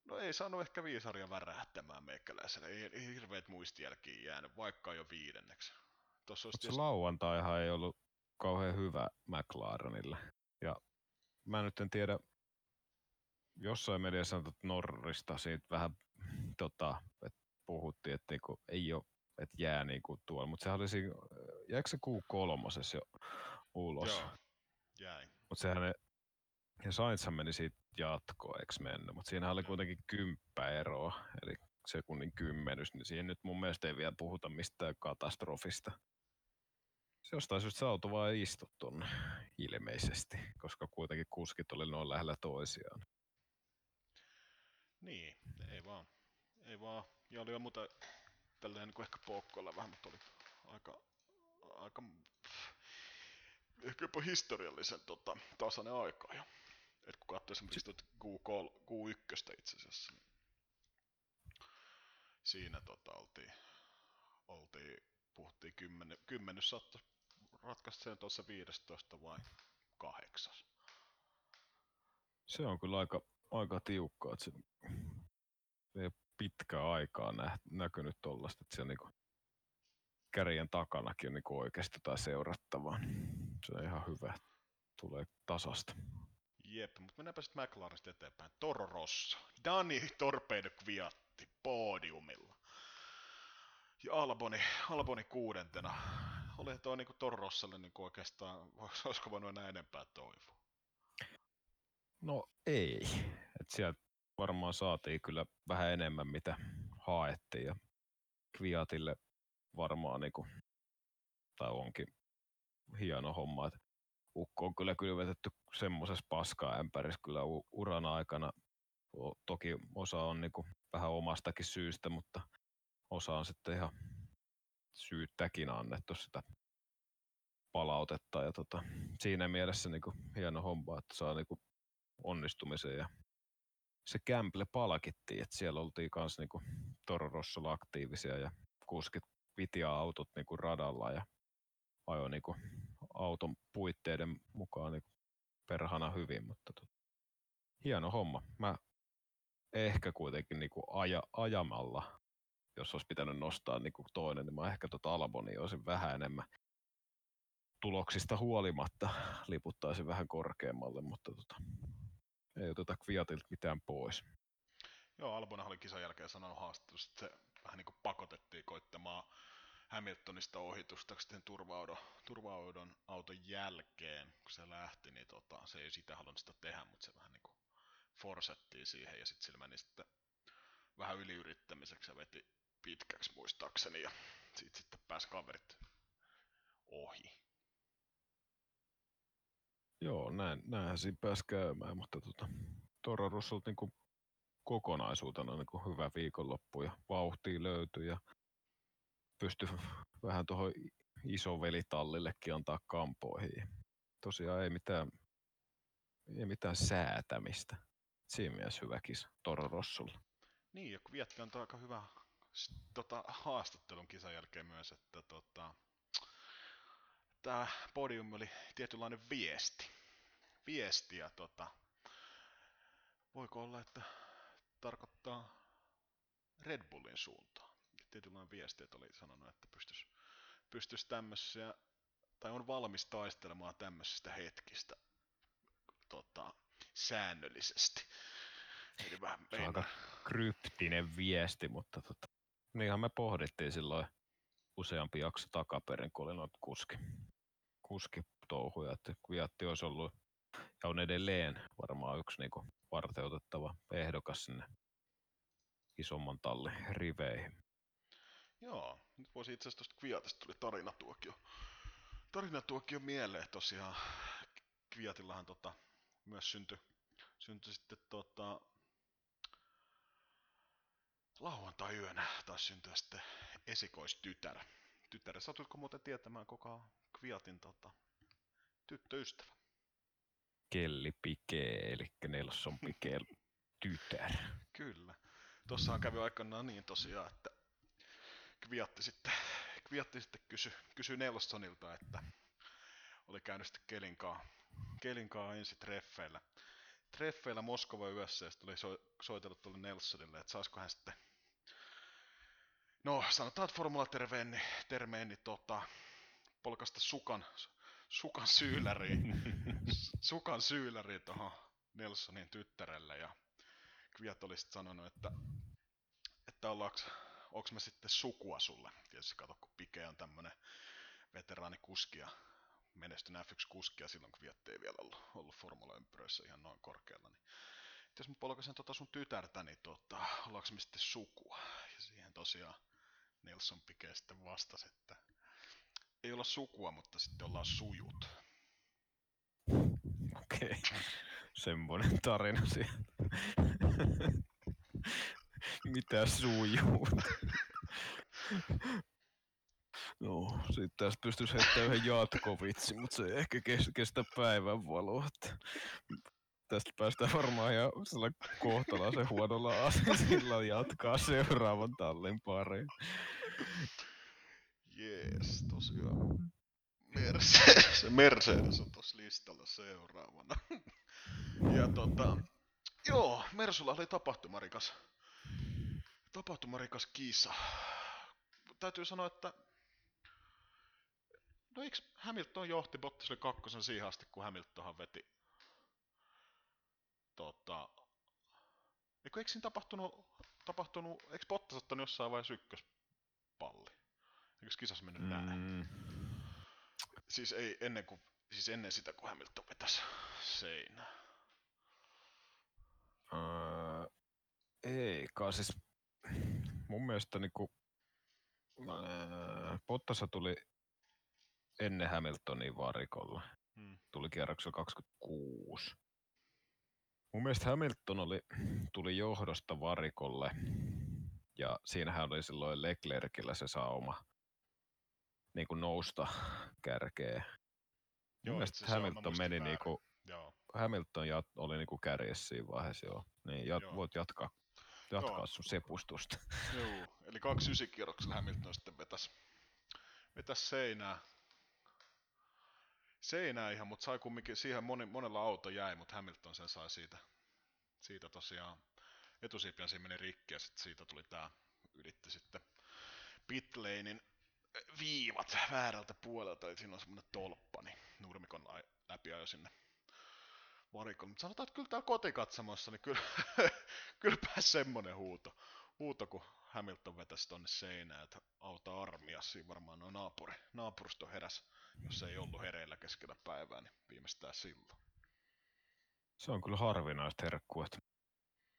no ei saanut ehkä viisaria värähtämään meikäläisenä, ei, ei hirveät muistijälkiä jäänyt, vaikka jo viidenneksi. Tossa olisi tietysti... lauantaihan ei ollut kauhean hyvä McLarenille. Ja mä nyt en tiedä, jossain mediassa sanottu Norrista siitä vähän tota, että puhuttiin, että niinku, ei ole, että jää niinku tuolla, mutta sehän oli siinä, jääkö se kuu kolmosessa jo ulos? Joo, jäi. Mutta sehän ne, ja Sainzhan meni siitä jatkoon, eikö mennyt, mutta siinä oli kuitenkin kymppä eroa, eli sekunnin kymmenys, niin siihen nyt mun mielestä ei vielä puhuta mistään katastrofista. Se jostain syystä se auto vaan istu tonne ilmeisesti, koska kuitenkin kuskit oli noin lähellä toisiaan. Niin, ei vaan. Ei vaan. Ja oli jo muuta tälleen niin ehkä poukkoilla vähän, mutta oli aika, aika ehkä jopa historiallisen tota, tasainen aika jo. Et kun katsoi esimerkiksi tuota Q3, Q1 itse asiassa, niin siinä tota, oltiin, oltiin puhuttiin kymmenen, kymmenys saattoi ratkaista sen tuossa 15 vai kahdeksas. Se on kyllä aika, aika tiukkaa, että se ei ole pitkää aikaa nä, näkynyt tuollaista, että siellä niinku kärjen takanakin on niinku oikeasti jotain seurattavaa. Se on ihan hyvä, tulee tasasta. Jep, mutta mennäänpä sitten McLarenista eteenpäin. Toro Rosso. Dani Torpedo Kviatti podiumilla. Ja Alboni, Alboni kuudentena. Oli tuo niinku Toro Rossalle niinku oikeastaan, olisiko voinut enää enempää toivoa. No ei. Et sieltä varmaan saatiin kyllä vähän enemmän mitä haettiin ja Kviatille varmaan niinku, tai onkin hieno homma, että Ukko on kyllä kylvetetty semmoisessa paska-ämpärissä kyllä u- uran aikana. Toki osa on niinku vähän omastakin syystä, mutta osa on sitten ihan syyttäkin annettu sitä palautetta. Ja tota, siinä mielessä niinku hieno homma, että saa niinku onnistumisen ja se Gamble palkittiin, että siellä oltiin kanssa niinku Toro Rossolla aktiivisia ja kuskit piti autot niinku radalla ja ajoi niinku auton puitteiden mukaan niinku perhana hyvin, mutta tot, hieno homma. Mä ehkä kuitenkin niinku aja, ajamalla, jos olisi pitänyt nostaa niinku toinen, niin mä ehkä tota Albonia olisin vähän enemmän tuloksista huolimatta liputtaisin vähän korkeammalle, mutta tota, ei oteta Kviatilta mitään pois. Joo, Albona oli kisan jälkeen sanonut haastattelussa, että se vähän niin kuin pakotettiin koittamaan Hamiltonista ohitusta sitten turvaudon, turvaudon auton jälkeen, kun se lähti, niin tota, se ei sitä halunnut sitä tehdä, mutta se vähän niin kuin forsettiin siihen ja sitten sillä meni sitten vähän yliyrittämiseksi ja veti pitkäksi muistaakseni ja sitten pääsi kaverit ohi. Joo, näin, näinhän siinä pääsi käymään, mutta tota, Toro Rossolta niin kokonaisuutena niin hyvä viikonloppu ja vauhtia löytyi ja pystyi vähän tuohon isovelitallillekin antaa kampoihin. Tosiaan ei mitään, ei mitään säätämistä. Siinä mielessä hyvä kisa Toro Rossolla. Niin, ja Kviatti antoi aika hyvä tota, haastattelun kisan jälkeen myös, että tota, tämä podium oli tietynlainen viesti. Viesti ja tota, voiko olla, että tarkoittaa Red Bullin suuntaan. Tietynlainen viesti, että oli sanonut, että pystyisi pystyis tämmöisiä, tai on valmis taistelemaan tämmöisistä hetkistä tota, säännöllisesti. Eli vähän Se on aika kryptinen viesti, mutta tota, niinhän me pohdittiin silloin useampi jakso takaperin, kun oli noita kuski, kuskitouhuja, että Kviatti olisi ollut ja on edelleen varmaan yksi niinku varteutettava ehdokas sinne isomman tallin riveihin. Joo, nyt voisi itse asiassa tuosta Kviatista tuli tarinatuokio. Tarinatuokio mieleen tosiaan. Kviatillahan tota, myös syntyi syntyi sitten tota, lauantai-yönä taas syntyi sitten esikoistytär. Tytär, satutko muuten tietämään koko Kviatin tota, tyttöystävä? Kelli Pike, eli Nelson Pike tytär. Kyllä. Tuossahan kävi aikanaan niin tosiaan, että Kviatti sitten, Kviatti sitten kysyi kysy Nelsonilta, että oli käynyt sitten Kelinkaa, Kelinkaa ensi treffeillä. Treffeillä Moskova yössä ja sitten oli so, soitellut tuolle Nelsonille, että saisiko hän sitten No, sanotaan, että Formula terveen, niin, termeen, niin tota, polkasta sukan, sukan syyläriin, sukan syyläriin tuohon Nelsonin tyttärelle ja Kviat oli sitten sanonut, että, että ollaanko, onko mä sitten sukua sulle. Tietysti kato, kun Pike on tämmönen veteraanikuski ja menestynyt F1-kuski ja silloin kun Kviat ei vielä ollut, ollut formula-ympyröissä ihan noin korkealla, niin jos mä polkaisen tota sun tytärtä, niin tota, ollaanko me sitten sukua? Ja siihen tosiaan Nelson Pike sitten vastasi, että ei olla sukua, mutta sitten ollaan sujut. Okei, okay. semmoinen tarina sieltä. Mitä sujuu? No, sitten tästä pystyisi heittämään yhden jatkovitsi, mutta se ei ehkä kestä, päivän valoa. Tästä päästään varmaan ihan sillä kohtalaisen huonolla asialla jatkaa seuraavan tallin pariin. Jees, tosiaan. Mercedes, Mercedes on tossa listalla seuraavana. Ja tota, joo, Mersulla oli tapahtumarikas, tapahtumarikas kisa. Täytyy sanoa, että no eikö Hamilton johti Bottas oli kakkosen siihen asti, kun Hamiltonhan veti, tota, eikö, eikö siinä tapahtunut, tapahtunut eikö Bottas ottanut jossain vaiheessa ykköspalli? Eikö kisassa mennyt mm. näin? Siis ei ennen kuin, siis ennen sitä, kun Hamilton vetäisi seinään. öö, ei kai siis mun mielestä niinku, öö, Bottasa tuli ennen Hamiltonia varikolla. Hmm. Tuli kierroksella 26. Mun mielestä Hamilton oli, tuli johdosta varikolle ja siinähän oli silloin Leclercillä se sauma niin kuin nousta kärkeä. Mun Joo, mielestä itse asiassa joo, mä Hamilton meni väärin. niinku, Joo, Hamilton jat, oli niinku kärjessä siinä vaiheessa joo. Niin jat, Joo. voit jatkaa, jatkaa Joo. sun sepustusta. Joo, eli 29 kierroksella Hamilton sitten vetäs, vetäs seinää. Seinää ihan, mutta sai kumminkin, siihen moni, monella auto jäi, mutta Hamilton sen sai siitä, siitä tosiaan etusiipien siinä meni rikki ja sitten siitä tuli tää, ylitti sitten pitlanein viivat väärältä puolelta, eli siinä on semmonen tolppa, niin nurmikon läpi ajoi sinne varikolle. Mutta sanotaan, että kyllä täällä kotikatsomossa, niin kyllä, kyllä pääsi semmonen huuto, huuto, kun Hamilton vetäisi tonne seinään, että auta armia, siinä varmaan noin naapuri, naapurusto heräs, jos ei ollut hereillä keskellä päivää, niin viimeistään silloin. Se on kyllä harvinaista herkkua, että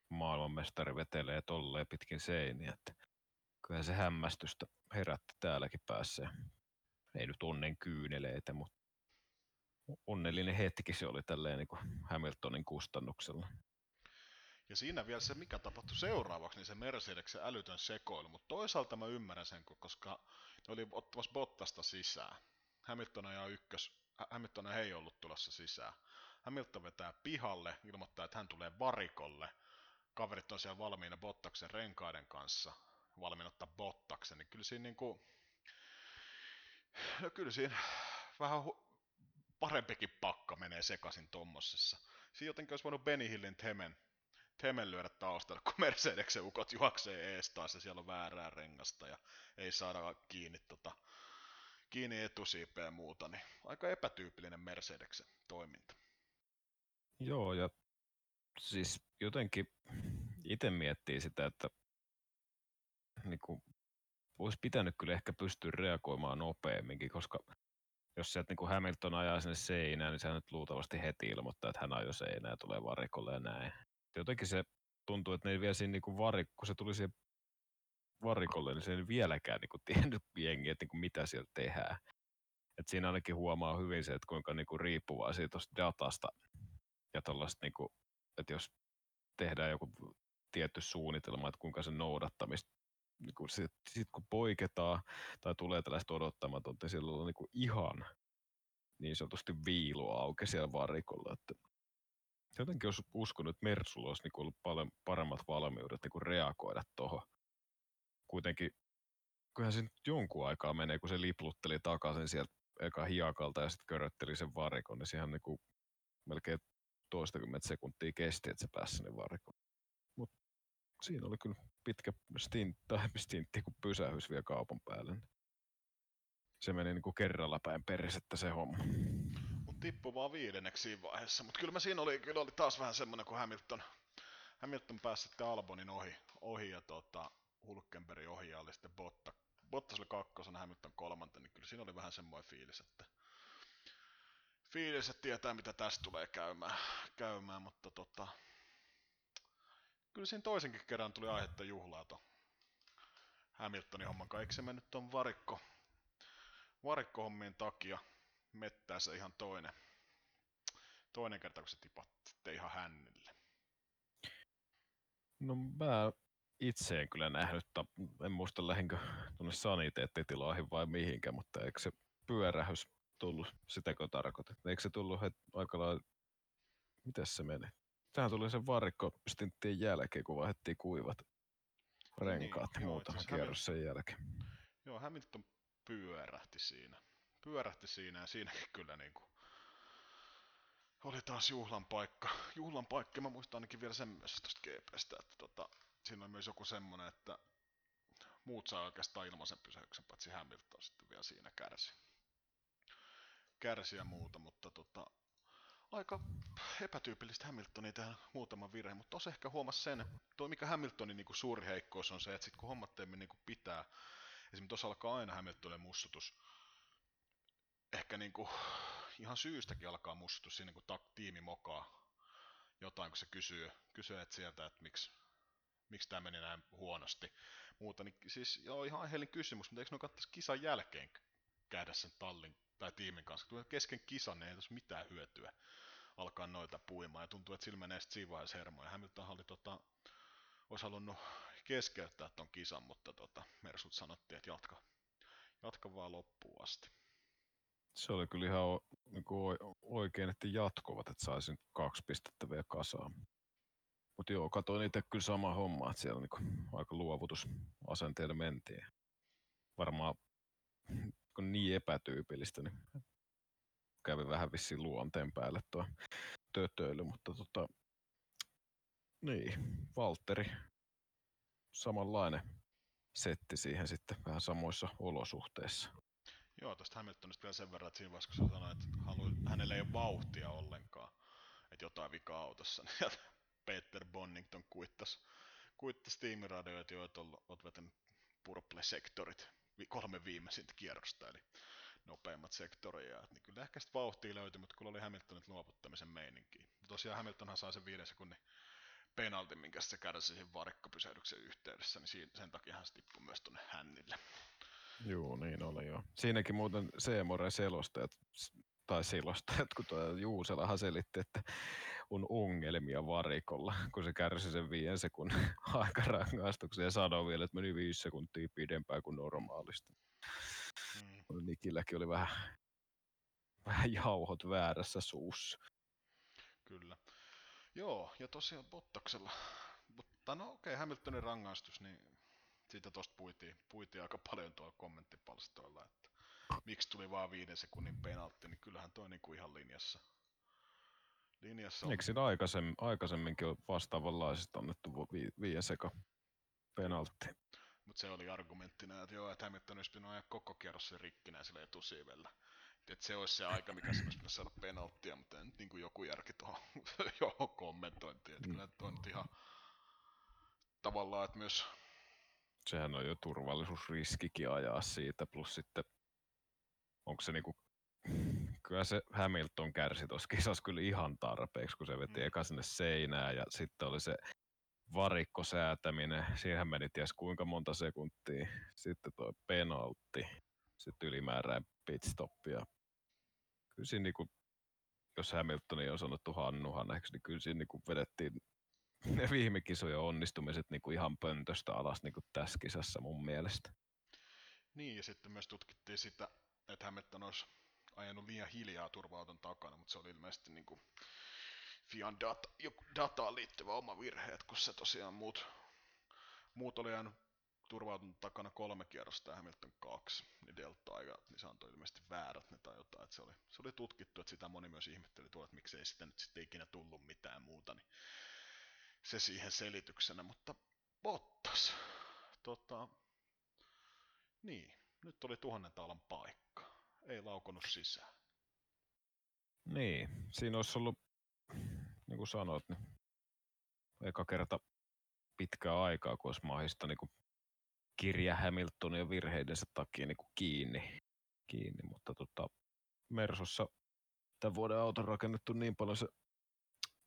maailmanmestari vetelee tolleen pitkin seiniä. Että kyllä se hämmästystä herätti täälläkin päässä. Ei nyt onnen kyyneleitä, mutta onnellinen hetki se oli tälleen niin kuin Hamiltonin kustannuksella. Ja siinä vielä se, mikä tapahtui seuraavaksi, niin se Mercedeksen älytön sekoilu. Mutta toisaalta mä ymmärrän sen, koska ne oli ottamassa Bottasta sisään. Hamilton ja ykkös, Hamilton ei ollut tulossa sisään. Hamilton vetää pihalle, ilmoittaa, että hän tulee varikolle. Kaverit on siellä valmiina Bottaksen renkaiden kanssa, valmiina ottaa Bottaksen, niin kyllä siinä niinku, no kyllä siinä vähän hu- parempikin pakka menee sekaisin tommosessa. Siinä jotenkin olisi voinut Benny Hillin Temen, Temen lyödä taustalla, kun Mercedeksen ukot juoksee ees taas ja siellä on väärää rengasta ja ei saada kiinni, tota, kiinni etusiipeä ja muuta, niin aika epätyypillinen Mercedeksen toiminta. Joo, ja siis jotenkin itse miettii sitä, että niin kuin, olisi pitänyt kyllä ehkä pystyä reagoimaan nopeamminkin, koska jos sieltä niin kuin Hamilton ajaa sinne seinään, niin sehän nyt luultavasti heti ilmoittaa, että hän ajoi seinään ja tulee varikolle ja näin. Jotenkin se tuntuu, että ne ei vielä siinä niin kuin varik, kun se tuli siihen varikolle, niin se ei vieläkään niin kuin tiennyt jengi, että niin kuin mitä siellä tehdään. Et siinä ainakin huomaa hyvin se, että kuinka niin kuin riippuvaisia tuosta datasta ja tällaista, niin kuin, että jos tehdään joku tietty suunnitelma, että kuinka sen noudattamista, niin kun sit, sit kun poiketaan tai tulee tällaista odottamatonta, niin siellä on niin kuin ihan niin sanotusti viilu auki siellä varikolla. Että jotenkin olisi uskonut, että Mersulla olisi niin ollut paljon paremmat valmiudet niin reagoida tuohon. Kuitenkin kyllähän se nyt jonkun aikaa menee, kun se liplutteli takaisin sieltä eka hiakalta ja sitten körötteli sen varikon, niin siihen niin melkein toistakymmentä sekuntia kesti, että se pääsi sinne varikoon. Mut siinä oli kyllä pitkä stint, tai stintti, kun pysähys vielä kaupan päälle. Se meni niin kuin kerralla päin perisettä se homma. Vaan viidenneksi siinä vaiheessa. Mutta kyllä mä siinä oli, kyllä oli taas vähän semmoinen, kun Hamilton, Hamilton pääsi sitten Albonin ohi, ohi ja tota, Hulkenbergin ohi ja oli sitten Botta. Bottas oli kakkosena, Hamilton kolmanten, niin kyllä siinä oli vähän semmoinen fiilis, että fiilis, että tietää mitä tästä tulee käymään, käymään mutta tota, kyllä siinä toisenkin kerran tuli aihetta juhlaa ton Hamiltonin homman kanssa. Se mennyt ton varikko, varikkohommien takia mettää se ihan toinen, toinen kerta, kun se sitten ihan hännille. No mä itse en kyllä nähnyt, en muista lähinkö tuonne saniteettitiloihin vai mihinkään, mutta eikö se pyörähys tullut, sitäkö tarkoitat? Eikö se tullut het- aika lailla, mitäs se meni? Sehän tuli sen varikkostinttien jälkeen, kun vaihdettiin kuivat renkaat Niin, joo, muutama kierros sen jälkeen. Joo, Hamilton pyörähti siinä. Pyörähti siinä ja siinäkin kyllä niinku oli taas juhlan paikka. Juhlan paikka, mä muistan ainakin vielä sen myös tosta GPstä, että tota, siinä on myös joku semmonen, että muut saa oikeastaan ilmaisen pysäyksen, paitsi Hamilton sitten vielä siinä kärsi. Kärsi ja muuta, mutta tota, aika epätyypillistä Hamiltonia tehdä muutaman virheen, mutta tuossa ehkä huomasi sen, tuo mikä Hamiltonin niin kuin suuri heikkous on se, että sit kun hommat teemme niin kuin pitää, esimerkiksi tuossa alkaa aina Hamiltonin mussutus, ehkä niin kuin, ihan syystäkin alkaa mussutus siinä, kun ta- tiimi mokaa jotain, kun se kysyy, kysyy et sieltä, että miksi, miksi tämä meni näin huonosti. Muuta, niin siis joo, ihan aiheellinen kysymys, mutta eikö ne katsoisi kisan jälkeen käydä sen tallin tai tiimin kanssa? Kesken kisan niin ei tässä mitään hyötyä alkaa noita puimaan, ja tuntuu, että sillä menee sitten siinä vaiheessa hermoja. Hamilton oli tota, olisi halunnut keskeyttää ton kisan, mutta tota, Mersut sanottiin, että jatka, jatka vaan loppuun asti. Se oli kyllä ihan niin kuin oikein, että jatkuvat, että saisin kaksi pistettä vielä kasaan. Mutta joo, katsoin itse kyllä sama homma, että siellä niin aika luovutusasenteella mentiin. Varmaan kun niin epätyypillistä, niin kävi vähän vissiin luonteen päälle tuo tötöily, mutta tota, niin, Valtteri, samanlainen setti siihen sitten vähän samoissa olosuhteissa. Joo, tuosta Hamiltonista vielä sen verran, että siinä vaiheessa kun se sanoi, että halu, hänellä ei ole vauhtia ollenkaan, että jotain vikaa autossa, niin Peter Bonnington kuittasi, kuittasi tiimiradioita, että olet vetänyt purple-sektorit kolme viimeisintä kierrosta, eli nopeimmat sektoria. Niin kyllä ehkä sitten vauhtia löytyi, mutta kyllä oli Hamiltonit luovuttamisen meininki. Ja tosiaan Hamiltonhan sai sen viiden sekunnin penaltin, minkä se kärsi sen varikkopysähdyksen yhteydessä, niin sen takia hän tippui myös tuonne hännille. Joo, niin oli joo. Siinäkin muuten Seemoren selostajat, tai selostajat, kun tuo Juuselahan selitti, että on ongelmia varikolla, kun se kärsi sen viiden sekunnin aikarangaistuksen ja sanoi vielä, että meni viisi sekuntia pidempään kuin normaalisti. Mm. Nikilläkin oli vähän, vähän jauhot väärässä suussa. Kyllä. Joo, ja tosiaan Bottaksella, mutta no okei, okay, Hamiltonin rangaistus, niin siitä tosta puitiin, puitiin aika paljon tuolla kommenttipalstoilla, että miksi tuli vaan viiden sekunnin penaltti, niin kyllähän toi niinku ihan linjassa. linjassa on. Eikö siinä aikaisemmin, aikaisemminkin ole vastaavanlaisesta annettu vi, viiden seka penaltti? Mutta se oli argumenttina, että joo, että Hamilton olisi pitänyt ajaa koko kierros rikkinä sille etusivellä. Että se olisi se aika, mikä se olisi saada penalttia, mutta en niin kuin joku järki tuohon johon kommentointiin. Että kyllä toi nyt ihan tavallaan, että myös... Sehän on jo turvallisuusriskikin ajaa siitä, plus sitten onko se niinku kyllä se Hamilton kärsi tuossa kisassa kyllä ihan tarpeeksi, kun se veti mm. eka sinne seinään ja sitten oli se varikkosäätäminen, siihen meni ties kuinka monta sekuntia, sitten tuo penaltti, sitten ylimääräinen pitstop ja kyllä siinä niinku, jos Hamiltonin on sanottu hannuhaneksi, niin kyllä siinä niinku vedettiin ne viime kisojen onnistumiset niinku ihan pöntöstä alas niinku tässä kisassa mun mielestä. Niin, ja sitten myös tutkittiin sitä, että Hamilton olisi ajanut liian hiljaa turvauton takana, mutta se oli ilmeisesti niin kuin Fian data, joku dataan liittyvä oma virhe, että kun se tosiaan muut, muut oli jäänyt turvautunut takana kolme kierrosta ja Hamilton kaksi, niin delta-ajat, niin se antoi ilmeisesti väärät ne tai jotain. Että se, oli, se oli tutkittu, että sitä moni myös ihmetteli tuolla, että miksei sitä nyt sitten ikinä tullut mitään muuta, niin se siihen selityksenä, mutta Bottas, tota, niin, nyt oli tuhannen taalan paikka. Ei laukonut sisään. Niin, siinä olisi ollut, niin kuin sanoit, niin eka kerta pitkää aikaa, kun olisi mahista niin kirja Hamiltonin virheidensä takia niin kuin kiinni, kiinni. Mutta tota, Mersossa tämän vuoden auto on rakennettu niin paljon se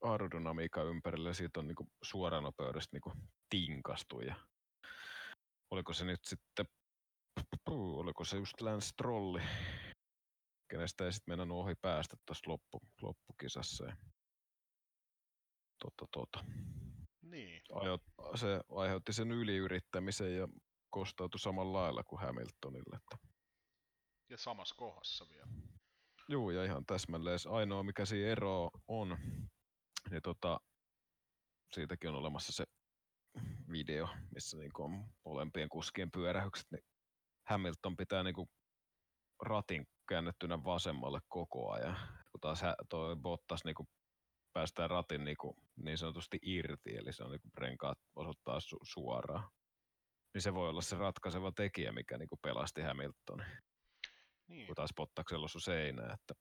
aerodynamiikka ympärille, ja siitä on niin kuin suoranopeudesta niin kuin tinkastu. Ja oliko se nyt sitten oliko se just Lance Trolli, kenestä ei sitten mennä ohi päästä tuossa loppu, loppukisassa. Ja, tota, tota. Niin. Ajo, se aiheutti sen yliyrittämisen ja kostautui samalla lailla kuin Hamiltonille. Että. Ja samassa kohdassa vielä. Joo, ja ihan täsmälleen. Ainoa mikä siinä ero on, niin tota, siitäkin on olemassa se video, missä niin on molempien kuskien pyörähykset, niin Hamilton pitää niinku ratin käännettynä vasemmalle koko ajan, kun taas toi Bottas niinku päästään ratin niinku niin sanotusti irti, eli se on niinku renkaat osoittaa su- suoraan. Niin se voi olla se ratkaiseva tekijä, mikä niinku pelasti Hamiltonin. Niin. Kun taas Bottaksella osui seinään, että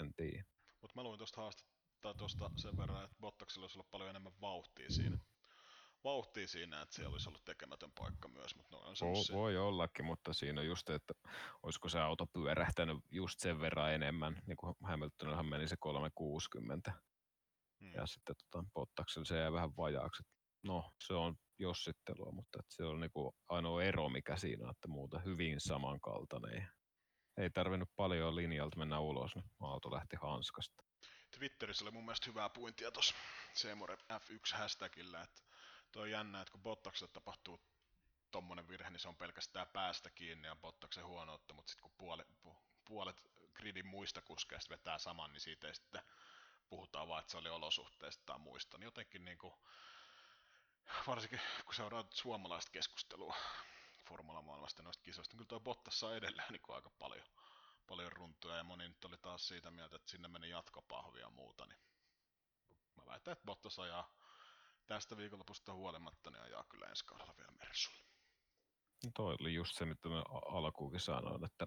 en tiedä. Mutta mä luin tuosta haastetta tuosta sen verran, että Bottaksella olisi ollut paljon enemmän vauhtia siinä. Vauhtia siinä, että siellä olisi ollut tekemätön paikka myös, mutta no on semmosia. voi ollakin, mutta siinä on just, että olisiko se auto pyörähtänyt just sen verran enemmän, niin kuin Hamiltonillahan meni se 360, Hmm. ja sitten tota, Bottaksella se jäi vähän vajaaksi. No, se on jossittelua, mutta se on niinku ainoa ero, mikä siinä on, että muuta hyvin samankaltainen. Ei tarvinnut paljon linjalta mennä ulos, niin auto lähti hanskasta. Twitterissä oli mun mielestä hyvää puintia tuossa Seemore F1 hashtagillä, että toi on jännä, että kun Bottakselle tapahtuu tommonen virhe, niin se on pelkästään päästä kiinni ja Bottaksen huonoutta, mutta sitten kun puolet, pu- puolet gridin muista kuskeista vetää saman, niin siitä ei sitten puhutaan vaan, että se oli olosuhteista tai muista. Niin jotenkin niinku, varsinkin kun seuraa suomalaista keskustelua formulamaailmasta noista kisoista, niin kyllä toi Bottas saa edelleen niin aika paljon, paljon runtuja ja moni nyt oli taas siitä mieltä, että sinne meni jatkopahvia ja muuta, niin mä väitän, että Bottas ajaa tästä viikonlopusta huolimatta, niin ajaa kyllä ensi kaudella vielä Mersulla. No Toi oli just se, mitä mä a- alkuunkin sanoin, että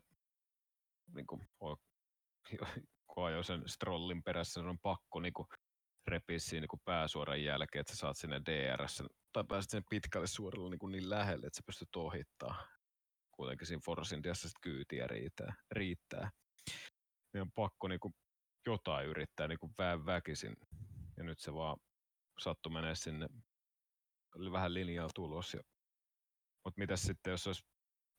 niin kuin, kun ajoi sen strollin perässä, niin on pakko niin kuin, repiä siinä niin pääsuoran jälkeen, että sä saat sinne DRS, tai pääset sen pitkälle suoralle niin, niin lähelle, että sä pystyt ohittaa. Kuitenkin siinä Force Indiassa sit kyytiä riittää. riittää. Niin on pakko niin kuin, jotain yrittää niin kuin väen väkisin. Ja nyt se vaan sattui menee sinne vähän linjalla tulos. Ja... Mutta mitäs sitten, jos olisi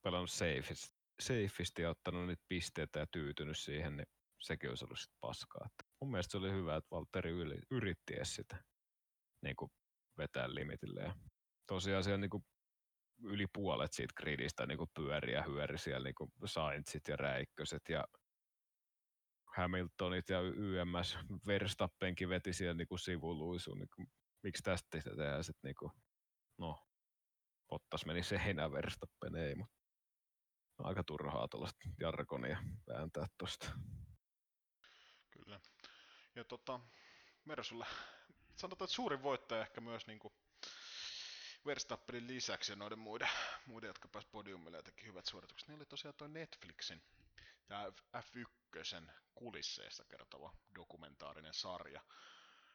pelannut safeist, safeisti ja ottanut niitä pisteitä ja tyytynyt siihen, niin sekin olisi ollut sit paskaa. Et mun mielestä se oli hyvä, että Valtteri yritti edes sitä niin kuin vetää limitille. Ja tosiaan siellä niin kuin yli puolet siitä gridistä niin kuin pyöri ja hyöri siellä niin Sainzit ja Räikköset ja Hamiltonit ja YMS Verstappenkin veti siellä niin sivuluisuun. Niin miksi tästä tehdään sitten niin no, Bottas meni seinään Verstappen ei, mutta aika turhaa tuollaista jargonia vääntää tuosta. Kyllä. Ja tota, Mersulla, sanotaan, että suurin voittaja ehkä myös niin kuin Verstappenin lisäksi ja noiden muiden, muiden jotka pääsivät podiumille ja teki hyvät suoritukset, niin oli tosiaan toi Netflixin tämä F1 kulisseista kertova dokumentaarinen sarja,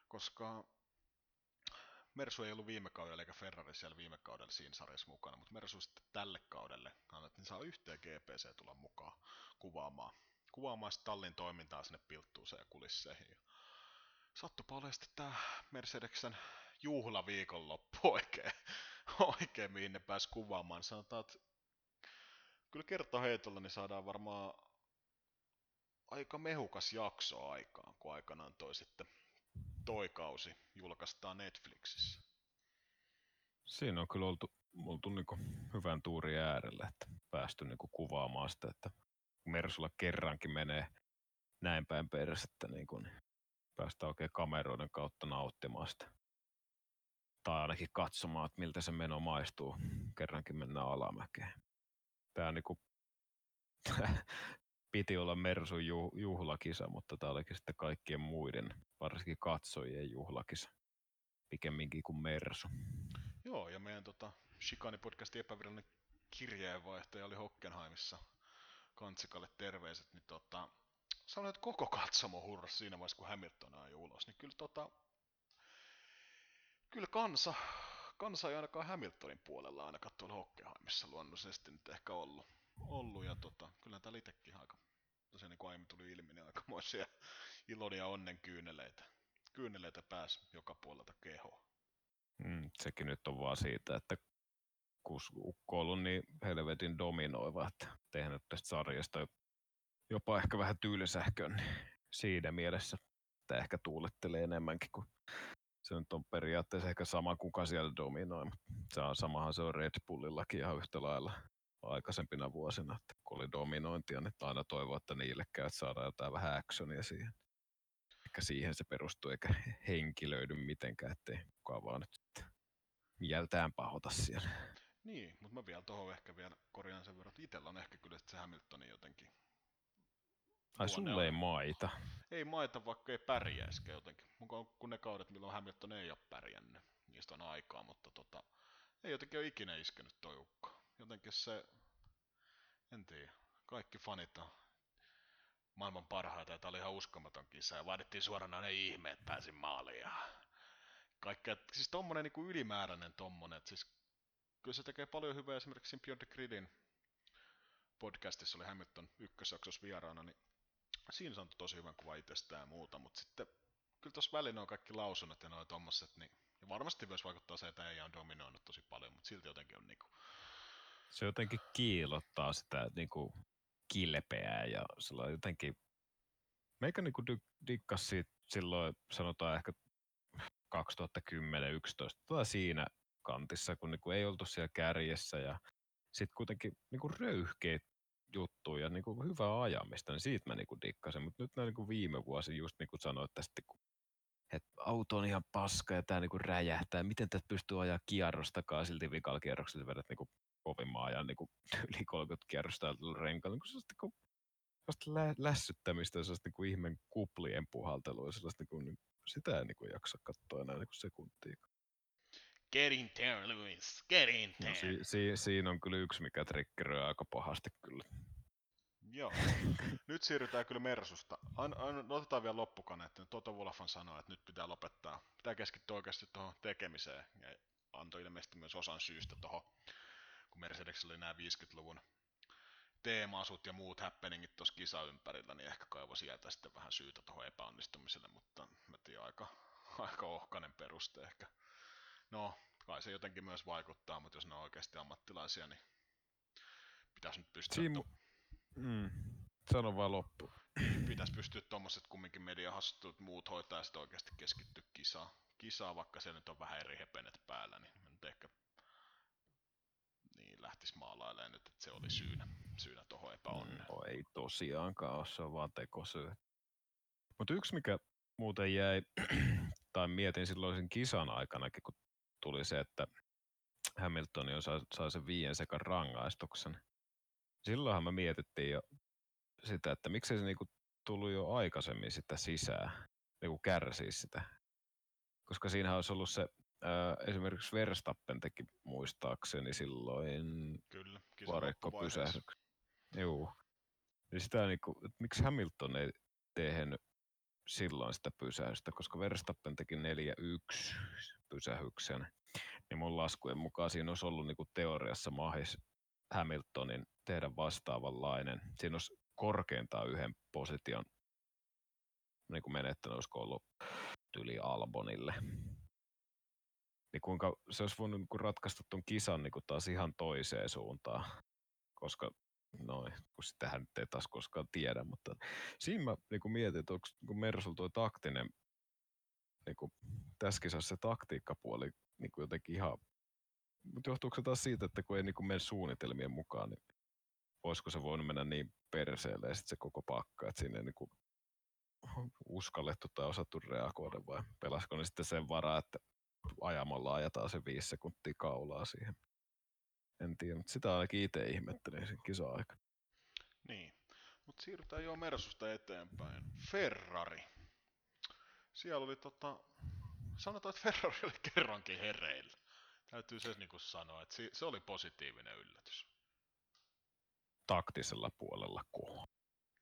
koska Mersu ei ollut viime kaudella eikä Ferrari siellä viime kaudella siinä sarjassa mukana, mutta Mersu sitten tälle kaudelle annettiin saa yhteen GPC tulla mukaan kuvaamaan, kuvaamaan tallin toimintaa sinne pilttuuseen ja kulisseihin. Sattupa olemaan sitten tämä Mercedeksen juhlaviikonloppu oikein, oikein, mihin ne pääsi kuvaamaan. Sanotaan, että kyllä kertaheitolla niin saadaan varmaan aika mehukas jakso aikaan, kun aikanaan toi sitten toi kausi julkaistaan Netflixissä. Siinä on kyllä oltu, oltu niinku hyvän tuurin äärellä, että päästy niinku kuvaamaan sitä, että Mersulla kerrankin menee näin päin persettä, niin kun päästään oikein kameroiden kautta nauttimaan sitä. Tai ainakin katsomaan, että miltä se meno maistuu. Kerrankin mennään alamäkeen. Tämä niinku, piti olla Mersun ju, juhlakisa, mutta tämä olikin sitten kaikkien muiden, varsinkin katsojien juhlakisa. Pikemminkin kuin Mersu. Joo, ja meidän tota, Shikani-podcastin epävirallinen kirjeenvaihtaja oli Hockenheimissa Kantsikalle terveiset, niin tota, sanoin, että koko katsomo hurras siinä vaiheessa, kun Hamilton ajoi ulos, niin kyllä tota, kyllä kansa, kansa ei ainakaan Hamiltonin puolella ainakaan tuolla Hockenheimissa luonnollisesti nyt ehkä ollut, ollut ja tota, kyllä täällä itsekin aika, tosiaan niin kuin aiemmin tuli ilmi, niin aikamoisia ilon ja onnen kyyneleitä, kyyneleitä pääsi joka puolelta kehoa. Mm, sekin nyt on vaan siitä, että kun ukko on ollut niin helvetin dominoiva, että tehnyt tästä sarjasta jopa ehkä vähän tyylisähkön, niin siinä mielessä että ehkä tuulettelee enemmänkin kuin se nyt on periaatteessa ehkä sama kuka siellä dominoi, mutta se on, samahan se on Red Bullillakin ihan yhtä lailla aikaisempina vuosina, että kun oli dominointia, niin aina toivoa, että niille käy, saadaan jotain vähän actionia siihen. Ehkä siihen se perustuu, eikä henki löydy mitenkään, ettei kukaan vaan nyt mieltään pahota siellä. Niin, mutta mä vielä tuohon ehkä vielä korjaan sen verran, että itsellä on ehkä kyllä se Hamiltonin jotenkin. Ai sulle ei maita. Ei maita, vaikka ei pärjäisikään jotenkin. Mukaan kun ne kaudet, milloin Hamilton ei ole pärjännyt, niistä on aikaa, mutta tota, ei jotenkin ole ikinä iskenyt toi ukko. Jotenkin se, en tiedä, kaikki fanit on maailman parhaita, ja tämä oli ihan uskomaton kisa, ja vaadittiin suoraan ne ihme, että pääsin maaliin, ja kaikkea, siis tommonen niin ylimääräinen tommonen, että siis kyllä se tekee paljon hyvää esimerkiksi Beyond the Gridin podcastissa oli Hamilton ykkösjaksossa vieraana, niin siinä se on tosi hyvän kuva itsestään ja muuta, mutta sitten kyllä tuossa välillä on kaikki lausunnot ja noin tommoset, niin ja varmasti myös vaikuttaa se, että ei on dominoinut tosi paljon, mutta silti jotenkin on niinku... Se jotenkin kiilottaa sitä niinku kilpeää ja sillä jotenkin... Meikä niinku dikkas siitä silloin, sanotaan ehkä 2010-2011, tai siinä kantissa, kun niinku ei oltu siellä kärjessä ja sitten kuitenkin niinku röyhkeät juttuja ja niinku hyvää ajamista, niin siitä mä niinku dikkasin. Mutta nyt niinku viime vuosi just niin kuin sanoit tästä, kun että auto on ihan paska ja tämä niinku räjähtää. Miten tätä pystyy ajaa kierrostakaan silti vikalla kierroksella vedät niinku kovimman ajan niinku yli 30 kierrosta renkaalla. Niinku sellaista, niinku, sellaista lä- lässyttämistä, sellaista niinku ihmen kuplien puhaltelua. Sellaista, niinku, sitä ei niinku jaksa katsoa enää niinku sekuntia. Get in there, Lewis, get in No, there. si- si- siinä on kyllä yksi, mikä triggeröi aika pahasti kyllä. Joo. Nyt siirrytään kyllä Mersusta. An, an, otetaan vielä loppukaneetti. Toto Wolfan sanoi, että nyt pitää lopettaa. Pitää keskittyä oikeasti tuohon tekemiseen. Ja antoi ilmeisesti myös osan syystä tuohon, kun Mercedes oli nämä 50-luvun teemaasut ja muut happeningit tuossa kisa ympärillä, niin ehkä kaivoi sieltä sitten vähän syytä tuohon epäonnistumiselle, mutta mä tiedän, aika, aika ohkainen peruste ehkä. No, kai se jotenkin myös vaikuttaa, mutta jos ne on oikeasti ammattilaisia, niin pitäisi nyt pystyä Siinä, mm, sano vaan loppu. pitäisi pystyä tuommoiset kumminkin mediahassutut muut hoitaa ja sitten oikeasti keskittyä kisaa. kisaa, vaikka se nyt on vähän eri hepenet päällä, niin nyt ehkä niin lähtis maalailemaan nyt, että se oli syynä, syynä tuohon epäonneen. No ei tosiaankaan ole, se on vaan tekosyy. Mutta yksi, mikä muuten jäi, tai mietin silloin sen kisan aikanakin, kun tuli se, että Hamilton jo sai, sai sen viien sekan rangaistuksen. Silloinhan me mietittiin jo sitä, että miksei se niinku tullut jo aikaisemmin sitä sisään, niinku kärsii sitä. Koska siinä olisi ollut se, ää, esimerkiksi Verstappen teki muistaakseni silloin Kyllä, varikko pysähdyksen. Joo. Niin sitä niinku, että miksi Hamilton ei tehnyt silloin sitä pysähystä, koska Verstappen teki 4-1 pysähyksen, niin mun laskujen mukaan siinä olisi ollut niinku teoriassa mahis Hamiltonin tehdä vastaavanlainen. Siinä olisi korkeintaan yhden position niin kuin menettänyt, olisiko ollut tyli Albonille. Niin kuinka se olisi voinut niin kuin ratkaista tuon kisan niin kuin taas ihan toiseen suuntaan, koska noin, kun sitähän nyt ei taas koskaan tiedä, mutta siinä mä niin kuin mietin, että onko niin Mersul tuo taktinen, niin kuin, tässä kisassa se taktiikkapuoli niin kuin jotenkin ihan, mutta johtuuko se taas siitä, että kun ei niin kuin mene suunnitelmien mukaan, niin olisiko se voinut mennä niin perseelle ja sitten se koko pakka, että siinä ei niin kuin uskallettu tai osattu reagoida vai pelasiko ne sitten sen varaa, että ajamalla ajetaan se viisi sekuntia kaulaa siihen. En tiedä, mutta sitä ainakin itse ihmettelin sen kisa-aika. Niin, mutta siirrytään jo Mersusta eteenpäin. Ferrari. Siellä oli tota, sanotaan, että Ferrari oli kerrankin hereillä. Täytyy se niinku sanoa, että se oli positiivinen yllätys. Taktisella puolella ko.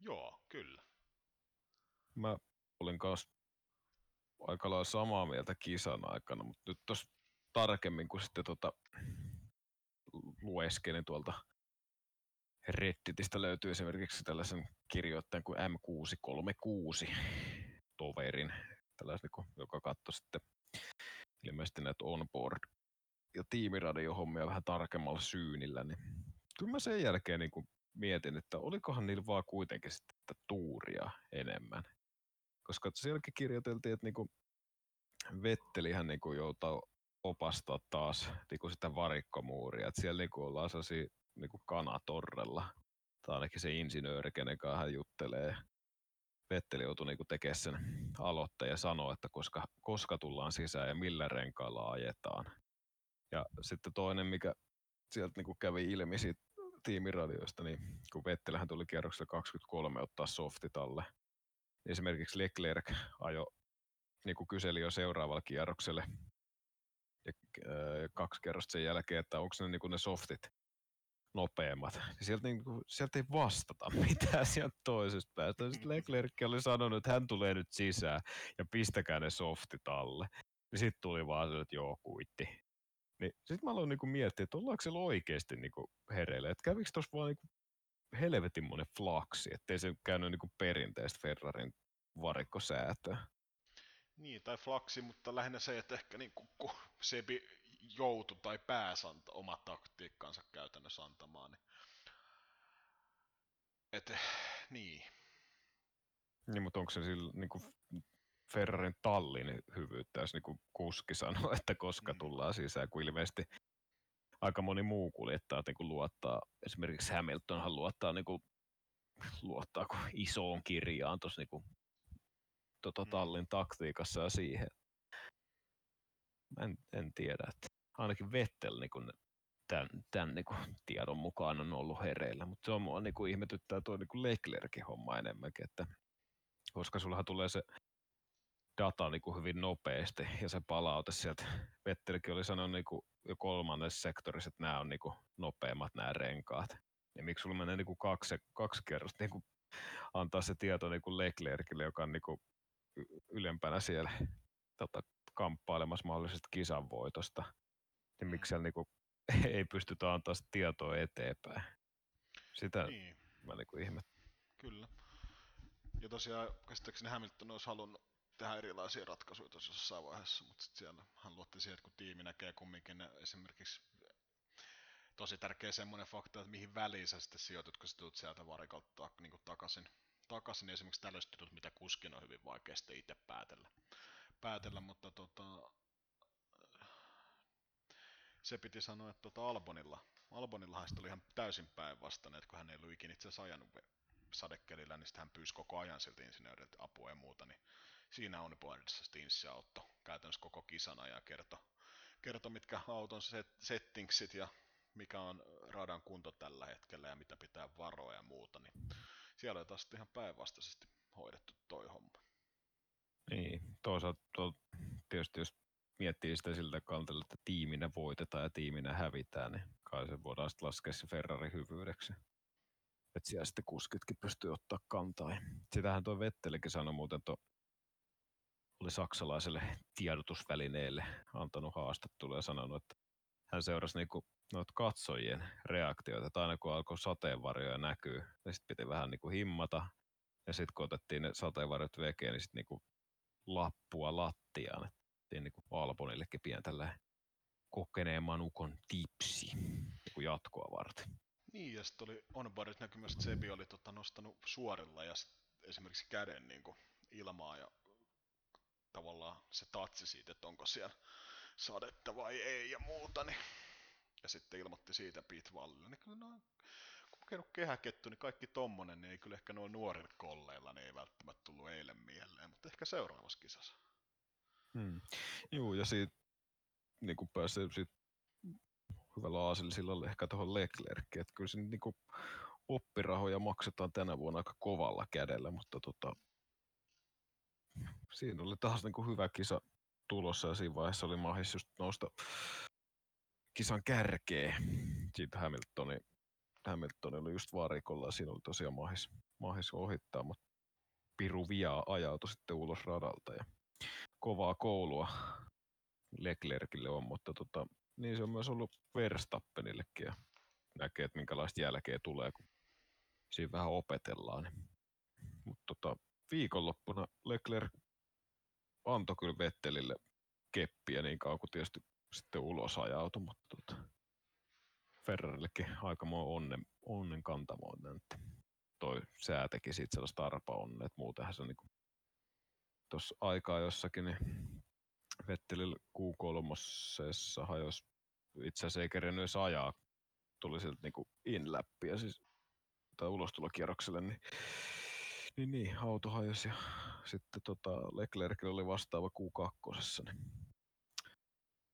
Joo, kyllä. Mä olin kanssa aika lailla samaa mieltä kisan aikana, mutta nyt tuossa tarkemmin, kun sitten tota, lueskelin tuolta Redditistä löytyy esimerkiksi tällaisen kirjoittajan kuin M636 toverin, tällaisen, niin joka katsoi sitten ilmeisesti näitä onboard ja tiimiradiohommia vähän tarkemmalla syynillä, niin kyllä mä sen jälkeen niin kuin mietin, että olikohan niillä vaan kuitenkin sitten tätä tuuria enemmän. Koska sielläkin kirjoiteltiin, että niinku Vettelihän niinku joutaa opastaa taas niinku sitä varikkomuuria. Että siellä niinku ollaan sellaisia niinku kanatorrella. Tai ainakin se insinööri, kenen kanssa hän juttelee. Vetteli joutui niinku tekemään sen aloitteen ja sanoa, että koska, koska tullaan sisään ja millä renkailla ajetaan. Ja sitten toinen, mikä sieltä niinku kävi ilmi siitä tiimiradioista, niin kun Vettelähän tuli kierroksella 23 ottaa softit alle. niin Esimerkiksi Leclerc ajo, niin kuin kyseli jo seuraavalla kierrokselle ja, äh, kaksi kerrosta sen jälkeen, että onko ne, niin kuin ne softit nopeammat, niin sieltä, niin kuin, sieltä ei vastata mitään sieltä toisesta päästä. Sitten Leclerc oli sanonut, että hän tulee nyt sisään ja pistäkää ne softit alle. Niin sitten tuli vaan se, että joo, kuitti. Niin sitten mä aloin niinku miettiä, että ollaanko siellä oikeasti niinku hereillä. Että kävikö tuossa vaan niinku helvetin monen flaksi, ettei se käynyt niinku perinteistä Ferrarin varikkosäätöä. Niin, tai flaksi, mutta lähinnä se, että ehkä niin kun Sebi joutui tai pääsi anta, omat taktiikkansa käytännössä antamaan. Niin... Et, niin. Niin, mutta onko se sillä niin kuin Ferrarin tallin hyvyyttä, jos niin kuski sanoo, että koska mm. tullaan sisään, kun ilmeisesti aika moni muu kuljettaja niin kuin luottaa, esimerkiksi Hamiltonhan luottaa, niin kuin, luottaa kuin isoon kirjaan tuossa niin kuin, tota, mm. tallin taktiikassa ja siihen. En, en tiedä, että ainakin Vettel niin kuin, tämän, tämän niin kuin, tiedon mukaan on ollut hereillä, mutta se on mua niin ihmetyttää tuo niin Leclerkin homma enemmänkin, että koska sullahan tulee se data niin kuin hyvin nopeasti ja se palaute sieltä. Vettelikin oli sanonut niin kuin jo kolmannessa sektorissa, että nämä on niin kuin nopeimmat nämä renkaat. Ja miksi sulla menee niin kuin kaksi, kaksi kerrosta niin kuin antaa se tieto niin kuin Leclercille, joka on niin kuin ylempänä siellä tota, kamppailemassa mahdollisesta kisan voitosta. Niin miksi siellä niin kuin, ei pystytä antaa sitä tietoa eteenpäin. Sitä niin. mä niin kuin ihmet. Kyllä. Ja tosiaan käsittääkseni Hamilton olisi halunnut tehdä erilaisia ratkaisuja tuossa jossain vaiheessa, mutta sitten siellä hän luotti siihen, että kun tiimi näkee kumminkin esimerkiksi tosi tärkeä semmoinen fakta, että mihin väliin sä sitten sijoitut, kun sä tulet sieltä varikalta niin takaisin, takaisin, niin esimerkiksi tällaiset jutut, mitä kuskin on hyvin vaikea sitten itse päätellä, päätellä mutta tota, se piti sanoa, että tota Albonilla, Albonillahan oli ihan täysin päinvastainen, että kun hän ei ollut ikinä itse asiassa ajanut sadekelillä, niin sitten hän pyysi koko ajan siltä insinööriltä apua ja muuta, niin siinä on boardissa Stinsia auto käytännössä koko kisana ja kertoi, kerto, mitkä auton set, settingsit ja mikä on radan kunto tällä hetkellä ja mitä pitää varoa ja muuta, niin siellä on taas ihan päinvastaisesti hoidettu toi homma. Niin, toisaalta to, tietysti jos miettii sitä siltä kantelta, että tiiminä voitetaan ja tiiminä hävitään, niin kai se voidaan sitten laskea se Ferrari hyvyydeksi. Että siellä sitten kuskitkin pystyy ottaa kantaa. Sitähän tuo Vettelikin sanoi muuten tuo oli saksalaiselle tiedotusvälineelle antanut haastattelua ja sanonut, että hän seurasi niinku noita katsojien reaktioita, että aina kun alkoi sateenvarjoja näkyy, niin sitten piti vähän niinku himmata, ja sitten kun otettiin ne sateenvarjot vekeen, niin sitten niinku lappua lattiaan, että niinku Albonillekin pientä kokeneemman ukon tipsi niinku jatkoa varten. Niin, ja sitten oli onboardit näkymässä, että Sebi oli tota nostanut suorilla ja esimerkiksi käden niin kuin ilmaa ja tavallaan se tatsi siitä, että onko siellä sadetta vai ei ja muuta, niin ja sitten ilmoitti siitä Pitvallille, niin kyllä noin kokenut kehäkettu, niin kaikki tommonen, niin ei kyllä ehkä noin nuorilla kolleilla, niin ei välttämättä tullut eilen mieleen, mutta ehkä seuraavassa kisassa. Hmm. Joo, ja siitä niin kuin pääsee siitä hyvällä aasillisillalle ehkä tuohon Leclerckiin, että kyllä siinä niin kuin oppirahoja maksetaan tänä vuonna aika kovalla kädellä, mutta tota, siinä oli taas niin kuin hyvä kisa tulossa ja siinä vaiheessa oli mahis just nousta kisan kärkeä. Siitä Hamiltoni, Hamiltoni oli just varikolla ja siinä oli tosiaan mahis, mahis ohittaa, mutta Piru Via ajautui sitten ulos radalta ja kovaa koulua Leclercille on, mutta tota, niin se on myös ollut Verstappenillekin ja näkee, että minkälaista jälkeä tulee, kun siinä vähän opetellaan. Mutta tota, viikonloppuna Leclerc antoi kyllä Vettelille keppiä niin kauan kuin tietysti sitten ulos ajautui, mutta tota, Ferrarillekin aikamoinen onnen, onnen kantamoinen. Toi sää teki siitä sellaista arpa onne, että muutenhan se niin tuossa aikaa jossakin, niin Vettelillä Q3 hajos itse asiassa ei kerennyt edes ajaa, tuli sieltä niinku in läppiä siis tai ulostulokierrokselle, niin niin, niin, auto hajosi ja sitten tota, Leclerc oli vastaava Q2, niin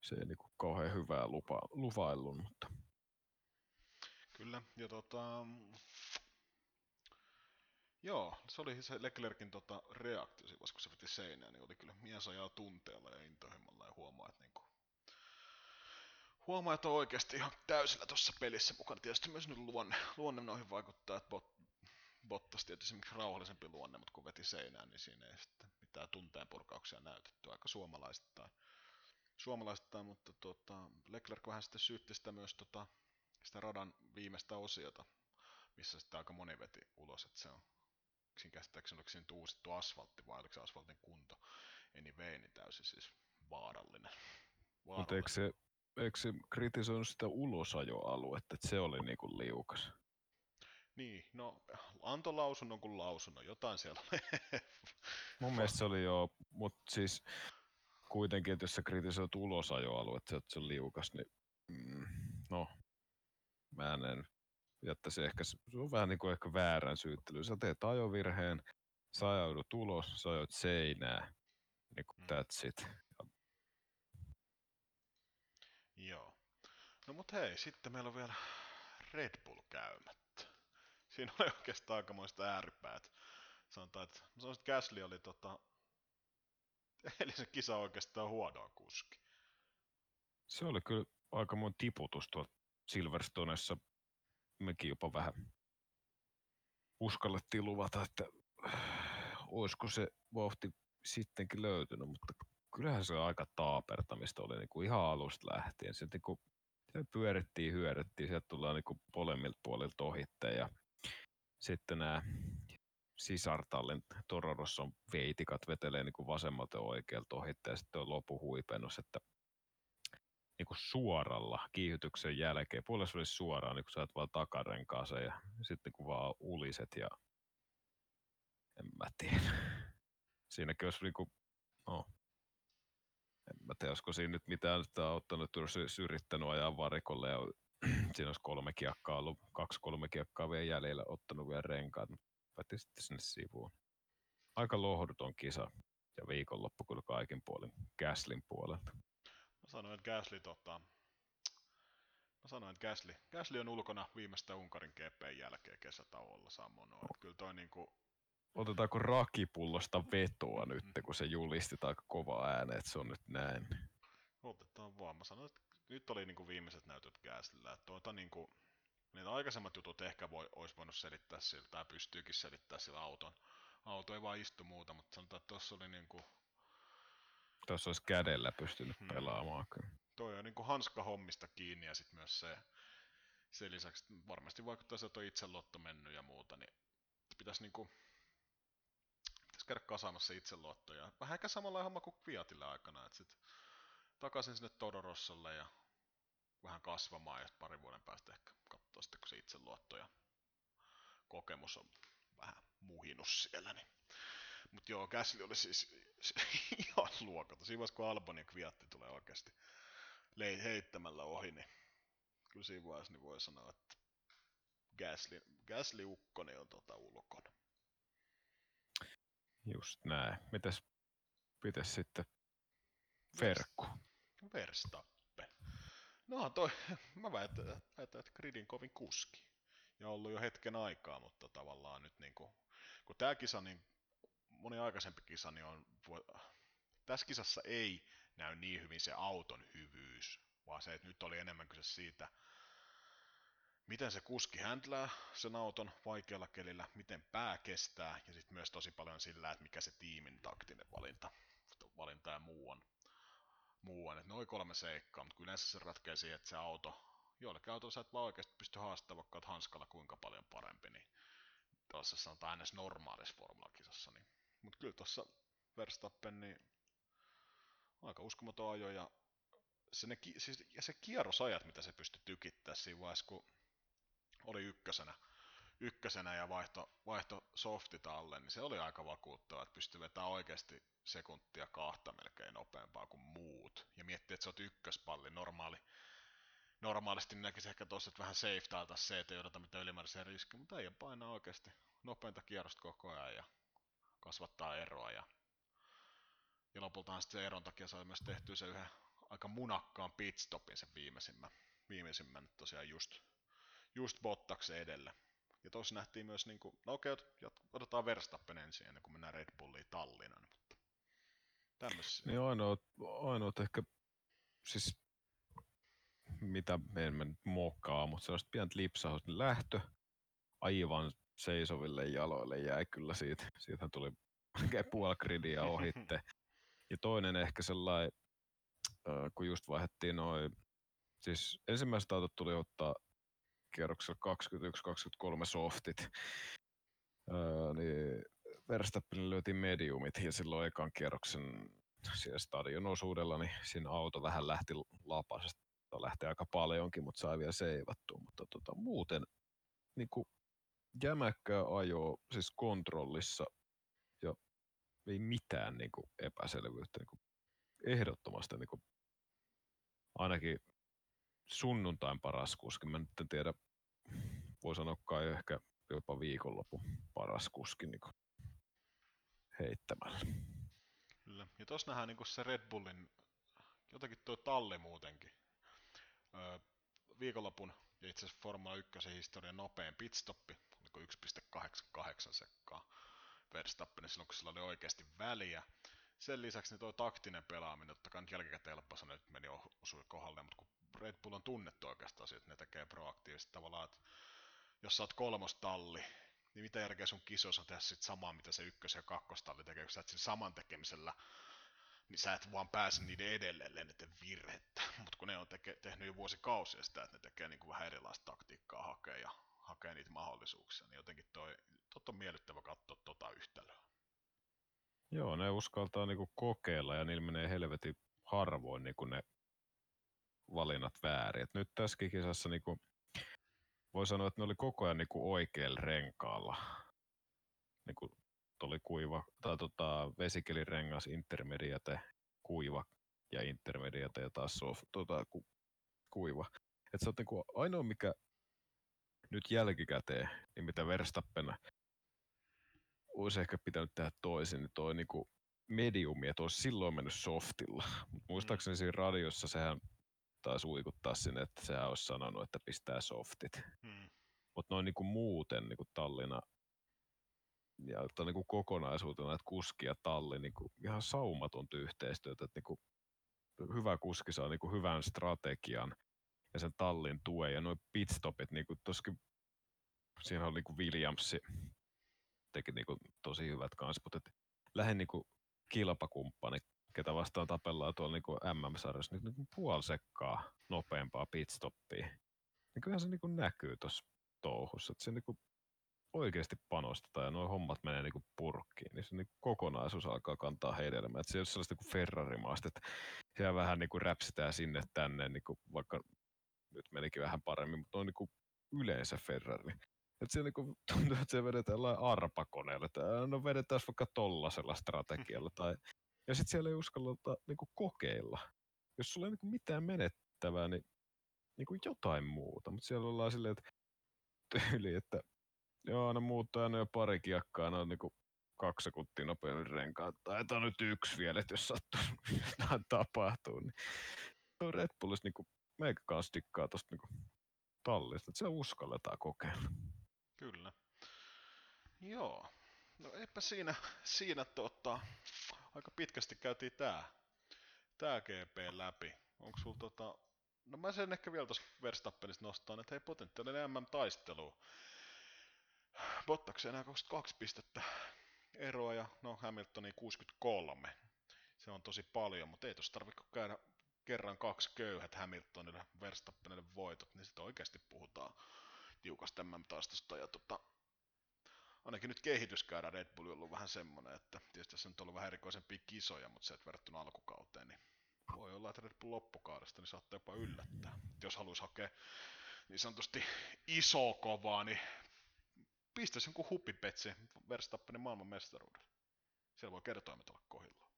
se ei niinku kauhean hyvää lupa, luvaillut, mutta... Kyllä, ja tota... Joo, se oli se Leclerkin tota reaktio siinä kun se veti seinään, niin oli kyllä mies ajaa tunteella ja intohimolla ja huomaa, että niinku, huomaa, että on oikeasti ihan täysillä tuossa pelissä mukana. Tietysti myös nyt luonne, luonne noihin vaikuttaa, että bot, Bottas tietysti rauhallisempi luonne, mutta kun veti seinään, niin siinä ei sitten mitään tunteenpurkauksia näytetty aika suomalaisittain. Suomalaisittain mutta tota, Leclerc vähän sitten syytti sitä myös tota, sitä radan viimeistä osiota, missä sitten aika moni veti ulos, että se on siinä käsittääkseni oliko siinä uusittu asfaltti vai oliko se asfaltin kunto anyway, niin täysin siis vaarallinen. Mutta eikö se, eikö se kritisoinut sitä ulosajoaluetta, että se oli niinku liukas? Niin, no antoi lausunnon kuin lausunnon, jotain siellä oli. Mun mielestä se oli jo, mutta siis kuitenkin, että jos sä kritisoit ulosajoaluetta, että se on liukas, niin mm, no, mä en jättäisi ehkä, se on vähän niin kuin ehkä väärän syyttely. Sä teet ajovirheen, sä ajaudut ulos, sä ajoit seinää, niin kuin Mm. that's it. Joo. No mut hei, sitten meillä on vielä Red Bull käymättä. Siinä oli oikeastaan aikamoista ääripäät. Sanotaan, että, mä sanoisin, että Gasly oli tota, eli se kisa oikeastaan huonoa kuski. Se oli kyllä aikamoinen tiputus tuolla Silverstonessa. Mekin jopa vähän uskallettiin luvata, että olisiko se vauhti sittenkin löytynyt, mutta kyllähän se aika taapertamista oli niin kuin ihan alusta lähtien. Sieltä niin kuin, pyörittiin, hyödyttiin, sieltä tullaan niin molemmilta puolilta ohitte ja sitten nämä sisartallin Toro Rosson veitikat vetelee niin kuin vasemmalta ja oikealta ohitte ja sitten on lopuhuipennus, että niin kuin suoralla kiihytyksen jälkeen, puolessa olisi suoraan, niin kun oot vaan takarenkaansa ja sitten kun vaan uliset ja en mä tiedä. Siinäkin olisi niinku, no, en mä tiedä, olisiko siinä nyt mitään sitä auttanut, olisi yrittänyt ajaa varikolle ja siinä olisi kolme kiekkaa ollut, kaksi kolme kiekkaa vielä jäljellä, ottanut vielä renkaat, päätin sitten sinne sivuun. Aika lohduton kisa ja viikonloppu kyllä kaikin puolin Gaslin puolelta. Mä sanoin, että Gasly tota... Mä sanoin, että Gasly, Gasly on ulkona viimeistä Unkarin GPn jälkeen kesätauolla samoin. Että kyllä toi niinku... Otetaanko rakipullosta vetoa nyt, kun se julisti aika kova ääne, että se on nyt näin. Otetaan vaan. Mä sanoin, että nyt oli niinku viimeiset näytöt Gaslyllä. Tuota niinku... Niitä aikaisemmat jutut ehkä voi, olisi voinut selittää sillä, tai pystyykin selittää sillä auton. Auto ei vaan istu muuta, mutta sanotaan, että tuossa oli niinku... Tuossa olisi kädellä pystynyt Hmm. pelaamaan kyllä. toi on niinku hanska hommista kiinni ja sitten myös se, sen lisäksi varmasti vaikuttaa se, että on itselotto mennyt ja muuta, niin pitäisi niinku pitäisi käydä kasaamassa itselotto ja vähän ehkä samalla homma kuin Fiatille aikana, että sit takaisin sinne Todorossolle ja vähän kasvamaan ja parin vuoden päästä ehkä katsoa sitten, kun se itseluotto ja kokemus on vähän muhinut siellä, niin mutta joo, Gasly oli siis ihan luokaton. Siinä vaiheessa, kun Albon ja Kviatti tulee oikeasti lei- heittämällä ohi, niin kyllä siinä vaiheessa niin voi sanoa, että Gasly, Gasly Ukkonen on tota ulkona. Just näin. Mites, mites sitten Ferkku? Verstappen. No toi, mä väitän, väitän, että Gridin kovin kuski. Ja ollut jo hetken aikaa, mutta tavallaan nyt niinku, kun tää kisa, niin moni aikaisempi kisa, niin on, tässä kisassa ei näy niin hyvin se auton hyvyys, vaan se, että nyt oli enemmän kyse siitä, miten se kuski händlää sen auton vaikealla kelillä, miten pää kestää, ja sitten myös tosi paljon sillä, että mikä se tiimin taktinen valinta, valinta ja muu on. Muu on. Että noin kolme seikkaa, mutta yleensä se ratkeaa siihen, että se auto, joillekin autolla sä et vaan oikeasti pysty haastamaan, vaikka hanskalla kuinka paljon parempi, niin tuossa sanotaan ns. normaalissa formulakisassa. Niin. Mutta kyllä tuossa Verstappen, niin aika uskomaton ajo ja se, ne, siis, ja se kierrosajat, mitä se pystyi tykittämään siinä vaiheessa, kun oli ykkösenä, ykkösenä ja vaihto, vaihto softit alle, niin se oli aika vakuuttava, että pystyi vetämään oikeasti sekuntia kahta melkein nopeampaa kuin muut. Ja miettii, että sä oot ykköspalli, normaali, normaalisti näkisi ehkä tuossa, että vähän safe täältä se, että ei odota mitään ylimääräisiä riskejä, mutta ei painaa oikeasti nopeinta kierrosta koko ajan ja kasvattaa eroa. Ja, ja lopultahan sitten eron takia sai myös tehtyä se yhden aika munakkaan pitstopin sen viimeisimmän, viimeisimmän tosiaan just, just Bottaksen edelle. Ja tuossa nähtiin myös, niin kuin, no okei, odotetaan Verstappen ensin ennen kuin mennään Red Bulliin Tallinnan, mutta tämmöisiä. Niin ainoat, ainoat ehkä, siis mitä en mä nyt mutta sellaista pientä lipsaus, niin lähtö aivan seisoville jaloille jäi kyllä siitä. Siitä tuli oikein puoli gridia ohitte. Ja toinen ehkä sellainen, kun just vaihdettiin noin, siis ensimmäiset autot tuli ottaa kierroksella 21-23 softit, öö, niin Verstappenille löytiin mediumit ja silloin ekan kierroksen siellä stadion osuudella, niin siinä auto vähän lähti lapasesta. Lähti aika paljonkin, mutta sai vielä seivattua. Mutta tota, muuten niin kuin jämäkkää ajoa siis kontrollissa ja ei mitään niin kuin epäselvyyttä. Niin kuin ehdottomasti niin kuin ainakin sunnuntain paras kuski. Mä nyt en tiedä, voi sanoa kai ehkä jopa viikonloppu paras kuski niin kuin heittämällä. Kyllä. Ja tuossa nähdään niin se Red Bullin, jotenkin tuo talli muutenkin. Öö, viikonlopun ja itse asiassa Formula 1 historian nopein pitstoppi, oliko 1,88 sekkaa Verstappen silloin, kun sillä oli oikeasti väliä. Sen lisäksi niin tuo taktinen pelaaminen, totta kai nyt jälkikäteen helppo sanoa, että meni osui kohdalle, mutta kun Red Bull on tunnettu oikeastaan siitä, että ne tekee proaktiivisesti tavallaan, että jos sä oot kolmostalli, niin mitä järkeä sun kisoissa on tehdä sit samaa, mitä se ykkös- ja kakkostalli tekee, kun sä et sen saman tekemisellä, niin sä et vaan pääse niiden edelleen lenneten virhettä. Mutta kun ne on teke, tehnyt jo vuosikausia sitä, että ne tekee niinku vähän erilaista taktiikkaa hakea ja hakee niitä mahdollisuuksia, niin jotenkin toi, tot on miellyttävä katsoa tota yhtälöä. Joo, ne uskaltaa niinku kokeilla ja niillä menee helvetin harvoin niinku ne valinnat väärin. Et nyt tässä kisassa niinku, voi sanoa, että ne oli koko ajan niinku oikealla renkaalla. Niinku, oli kuiva, tai tota, vesikelirengas, intermediate, kuiva ja intermediate ja taas soft, tota, ku, kuiva. Et se on niinku ainoa, mikä nyt jälkikäteen, niin mitä Verstappen olisi ehkä pitänyt tehdä toisin, niin toi niinku mediumi, että olisi silloin mennyt softilla. Muistaakseni siinä radiossa sehän taisi uikuttaa sinne, että sehän olisi sanonut, että pistää softit. Hmm. Mutta noin niinku muuten niinku Tallinna ja että niinku kokonaisuutena, että kuski ja talli niinku ihan saumatonta yhteistyötä, että niinku hyvä kuski saa niinku hyvän strategian ja sen tallin tuen ja noin pitstopit, niinku toskin siinä on niinku Williams teki niinku tosi hyvät kanssa, mutta lähden niinku kilpakumppani, ketä vastaan tapellaan tuolla niinku MM-sarjassa, niin niinku puoli sekkaa nopeampaa pitstoppia. Niin kyllähän se niinku näkyy tuossa touhussa, että se niinku oikeasti panostetaan ja nuo hommat menee niinku purkkiin, niin se niinku kokonaisuus alkaa kantaa hedelmää. Että se ole sellaista kuin Ferrari-maasta, että siellä vähän niinku räpsitään sinne tänne, niinku vaikka nyt menikin vähän paremmin, mutta on niinku yleensä Ferrari. Että siellä niinku tuntuu, että se vedetään arpakoneella, että no vedetään vaikka tollasella strategialla. Tai... Ja sitten siellä ei uskalleta niinku kokeilla. Jos sulla ei niinku mitään menettävää, niin niinku jotain muuta. Mutta siellä ollaan silleen, että tyyli, että joo, ne muuttaa aina jo pari kiekkaa, ne on niinku kaksi sekuntia nopeammin renkaat. Taitaa nyt yksi vielä, että jos sattuu jotain tapahtuu. Niin tuo Red Bullissa niinku, meikä kanssa dikkaa tosta niinku tallista, että se uskalletaan kokeilla. Kyllä. Joo. No eipä siinä, siinä tota, aika pitkästi käytiin tää, tää GP läpi. Onko sulla tota, no mä sen ehkä vielä tuossa Verstappenista nostan, että hei potentiaalinen MM-taistelu. Bottakseen enää 22 pistettä eroa ja no Hamiltoni 63. Se on tosi paljon, mutta ei tuossa tarvitse käydä kerran kaksi köyhät Hamiltonille, Verstappenille voitot, niin sitten oikeasti puhutaan tiukasta MM-taistosta. Ja tota, ainakin nyt kehityskäyrä Red Bull on ollut vähän semmoinen, että tietysti tässä on ollut vähän erikoisempia kisoja, mutta se, että verrattuna alkukauteen, niin voi olla, että Red Bull loppukaudesta niin saattaa jopa yllättää. Jos haluaisi hakea niin sanotusti iso kovaa, niin pistäisi jonkun huppipetsi Verstappenin maailman mestaruudelle. Siellä voi kertoimet olla kohdillaan.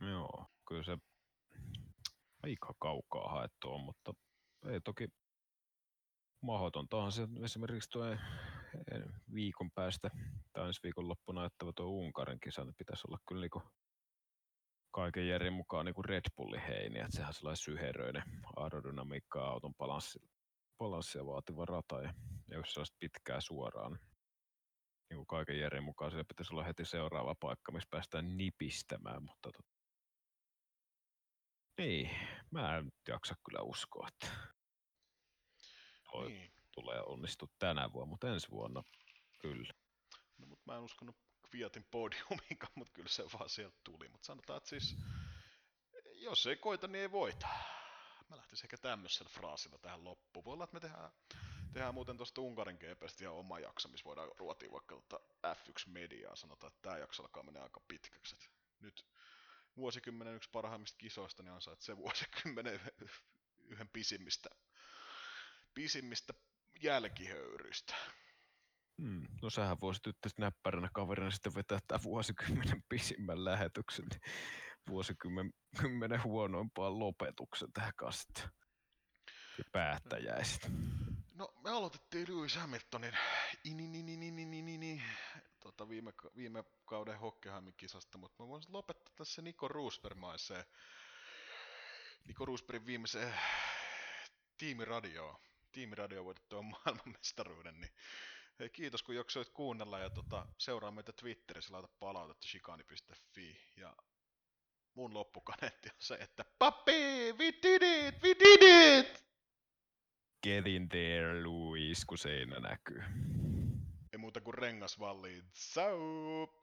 Joo, kyllä se aika kaukaa haettu on, mutta ei toki mahdotonta. Onhan se esimerkiksi tuo viikon päästä tai ensi viikon loppu näyttävä tuo Unkarin kisa, niin pitäisi olla kyllä niinku kaiken järjen mukaan niinku Red Bullin heini, että sehän on sellainen syheröinen aerodynamiikkaa auton balanssi, balanssia vaativa rata ja, ja jos sellaista pitkää suoraan, niin kuin kaiken järjen mukaan siellä pitäisi olla heti seuraava paikka, missä päästään nipistämään, mutta tot... niin, mä en nyt jaksa kyllä uskoa, että toi Niin. Tulee onnistu tänä vuonna, mutta ensi vuonna kyllä. No, mutta mä en uskonut Kviatin podiumiinkaan, mutta kyllä se vaan sieltä tuli. Mutta sanotaan, että siis, jos ei koita, niin ei voita. Mä lähtisin ehkä tämmöisellä fraasilla tähän loppuun. Voi olla, että me tehdään, tehdään muuten tuosta Unkarin GPstä ihan oma jakso, missä voidaan ruotia vaikka tota F1-mediaa. Sanotaan, että tämä jakso alkaa mennä aika pitkäksi. Et nyt vuosikymmenen yksi parhaimmista kisoista, niin ansait se vuosikymmenen yhden pisimmistä, pisimmistä jälkihöyryistä. Mm. No sähän voisit nyt näppäränä kaverina sitten vetää tämän vuosikymmenen pisimmän lähetyksen, niin vuosikymmenen huonoimpaan lopetuksen tähän kanssa. Ja päättäjäiset. No, me aloitettiin Lewis Hamiltonin ini, tota viime, viime kauden Hockeyheimin kisasta, mutta mä voisin lopettaa tässä Niko Roosbergmaiseen, Niko Roosbergin viimeiseen tiimiradioon, tiimiradio voitettua maailmanmestaruuden, niin hei, kiitos kun jaksoit kuunnella ja tota, seuraa meitä Twitterissä, laita palautetta shikani.fi ja mun loppukaneetti on se, että Papi, we did it, we did it! Get in there, Louis, kun seinä näkyy. Ei muuta kuin rengasvalliin. Sau!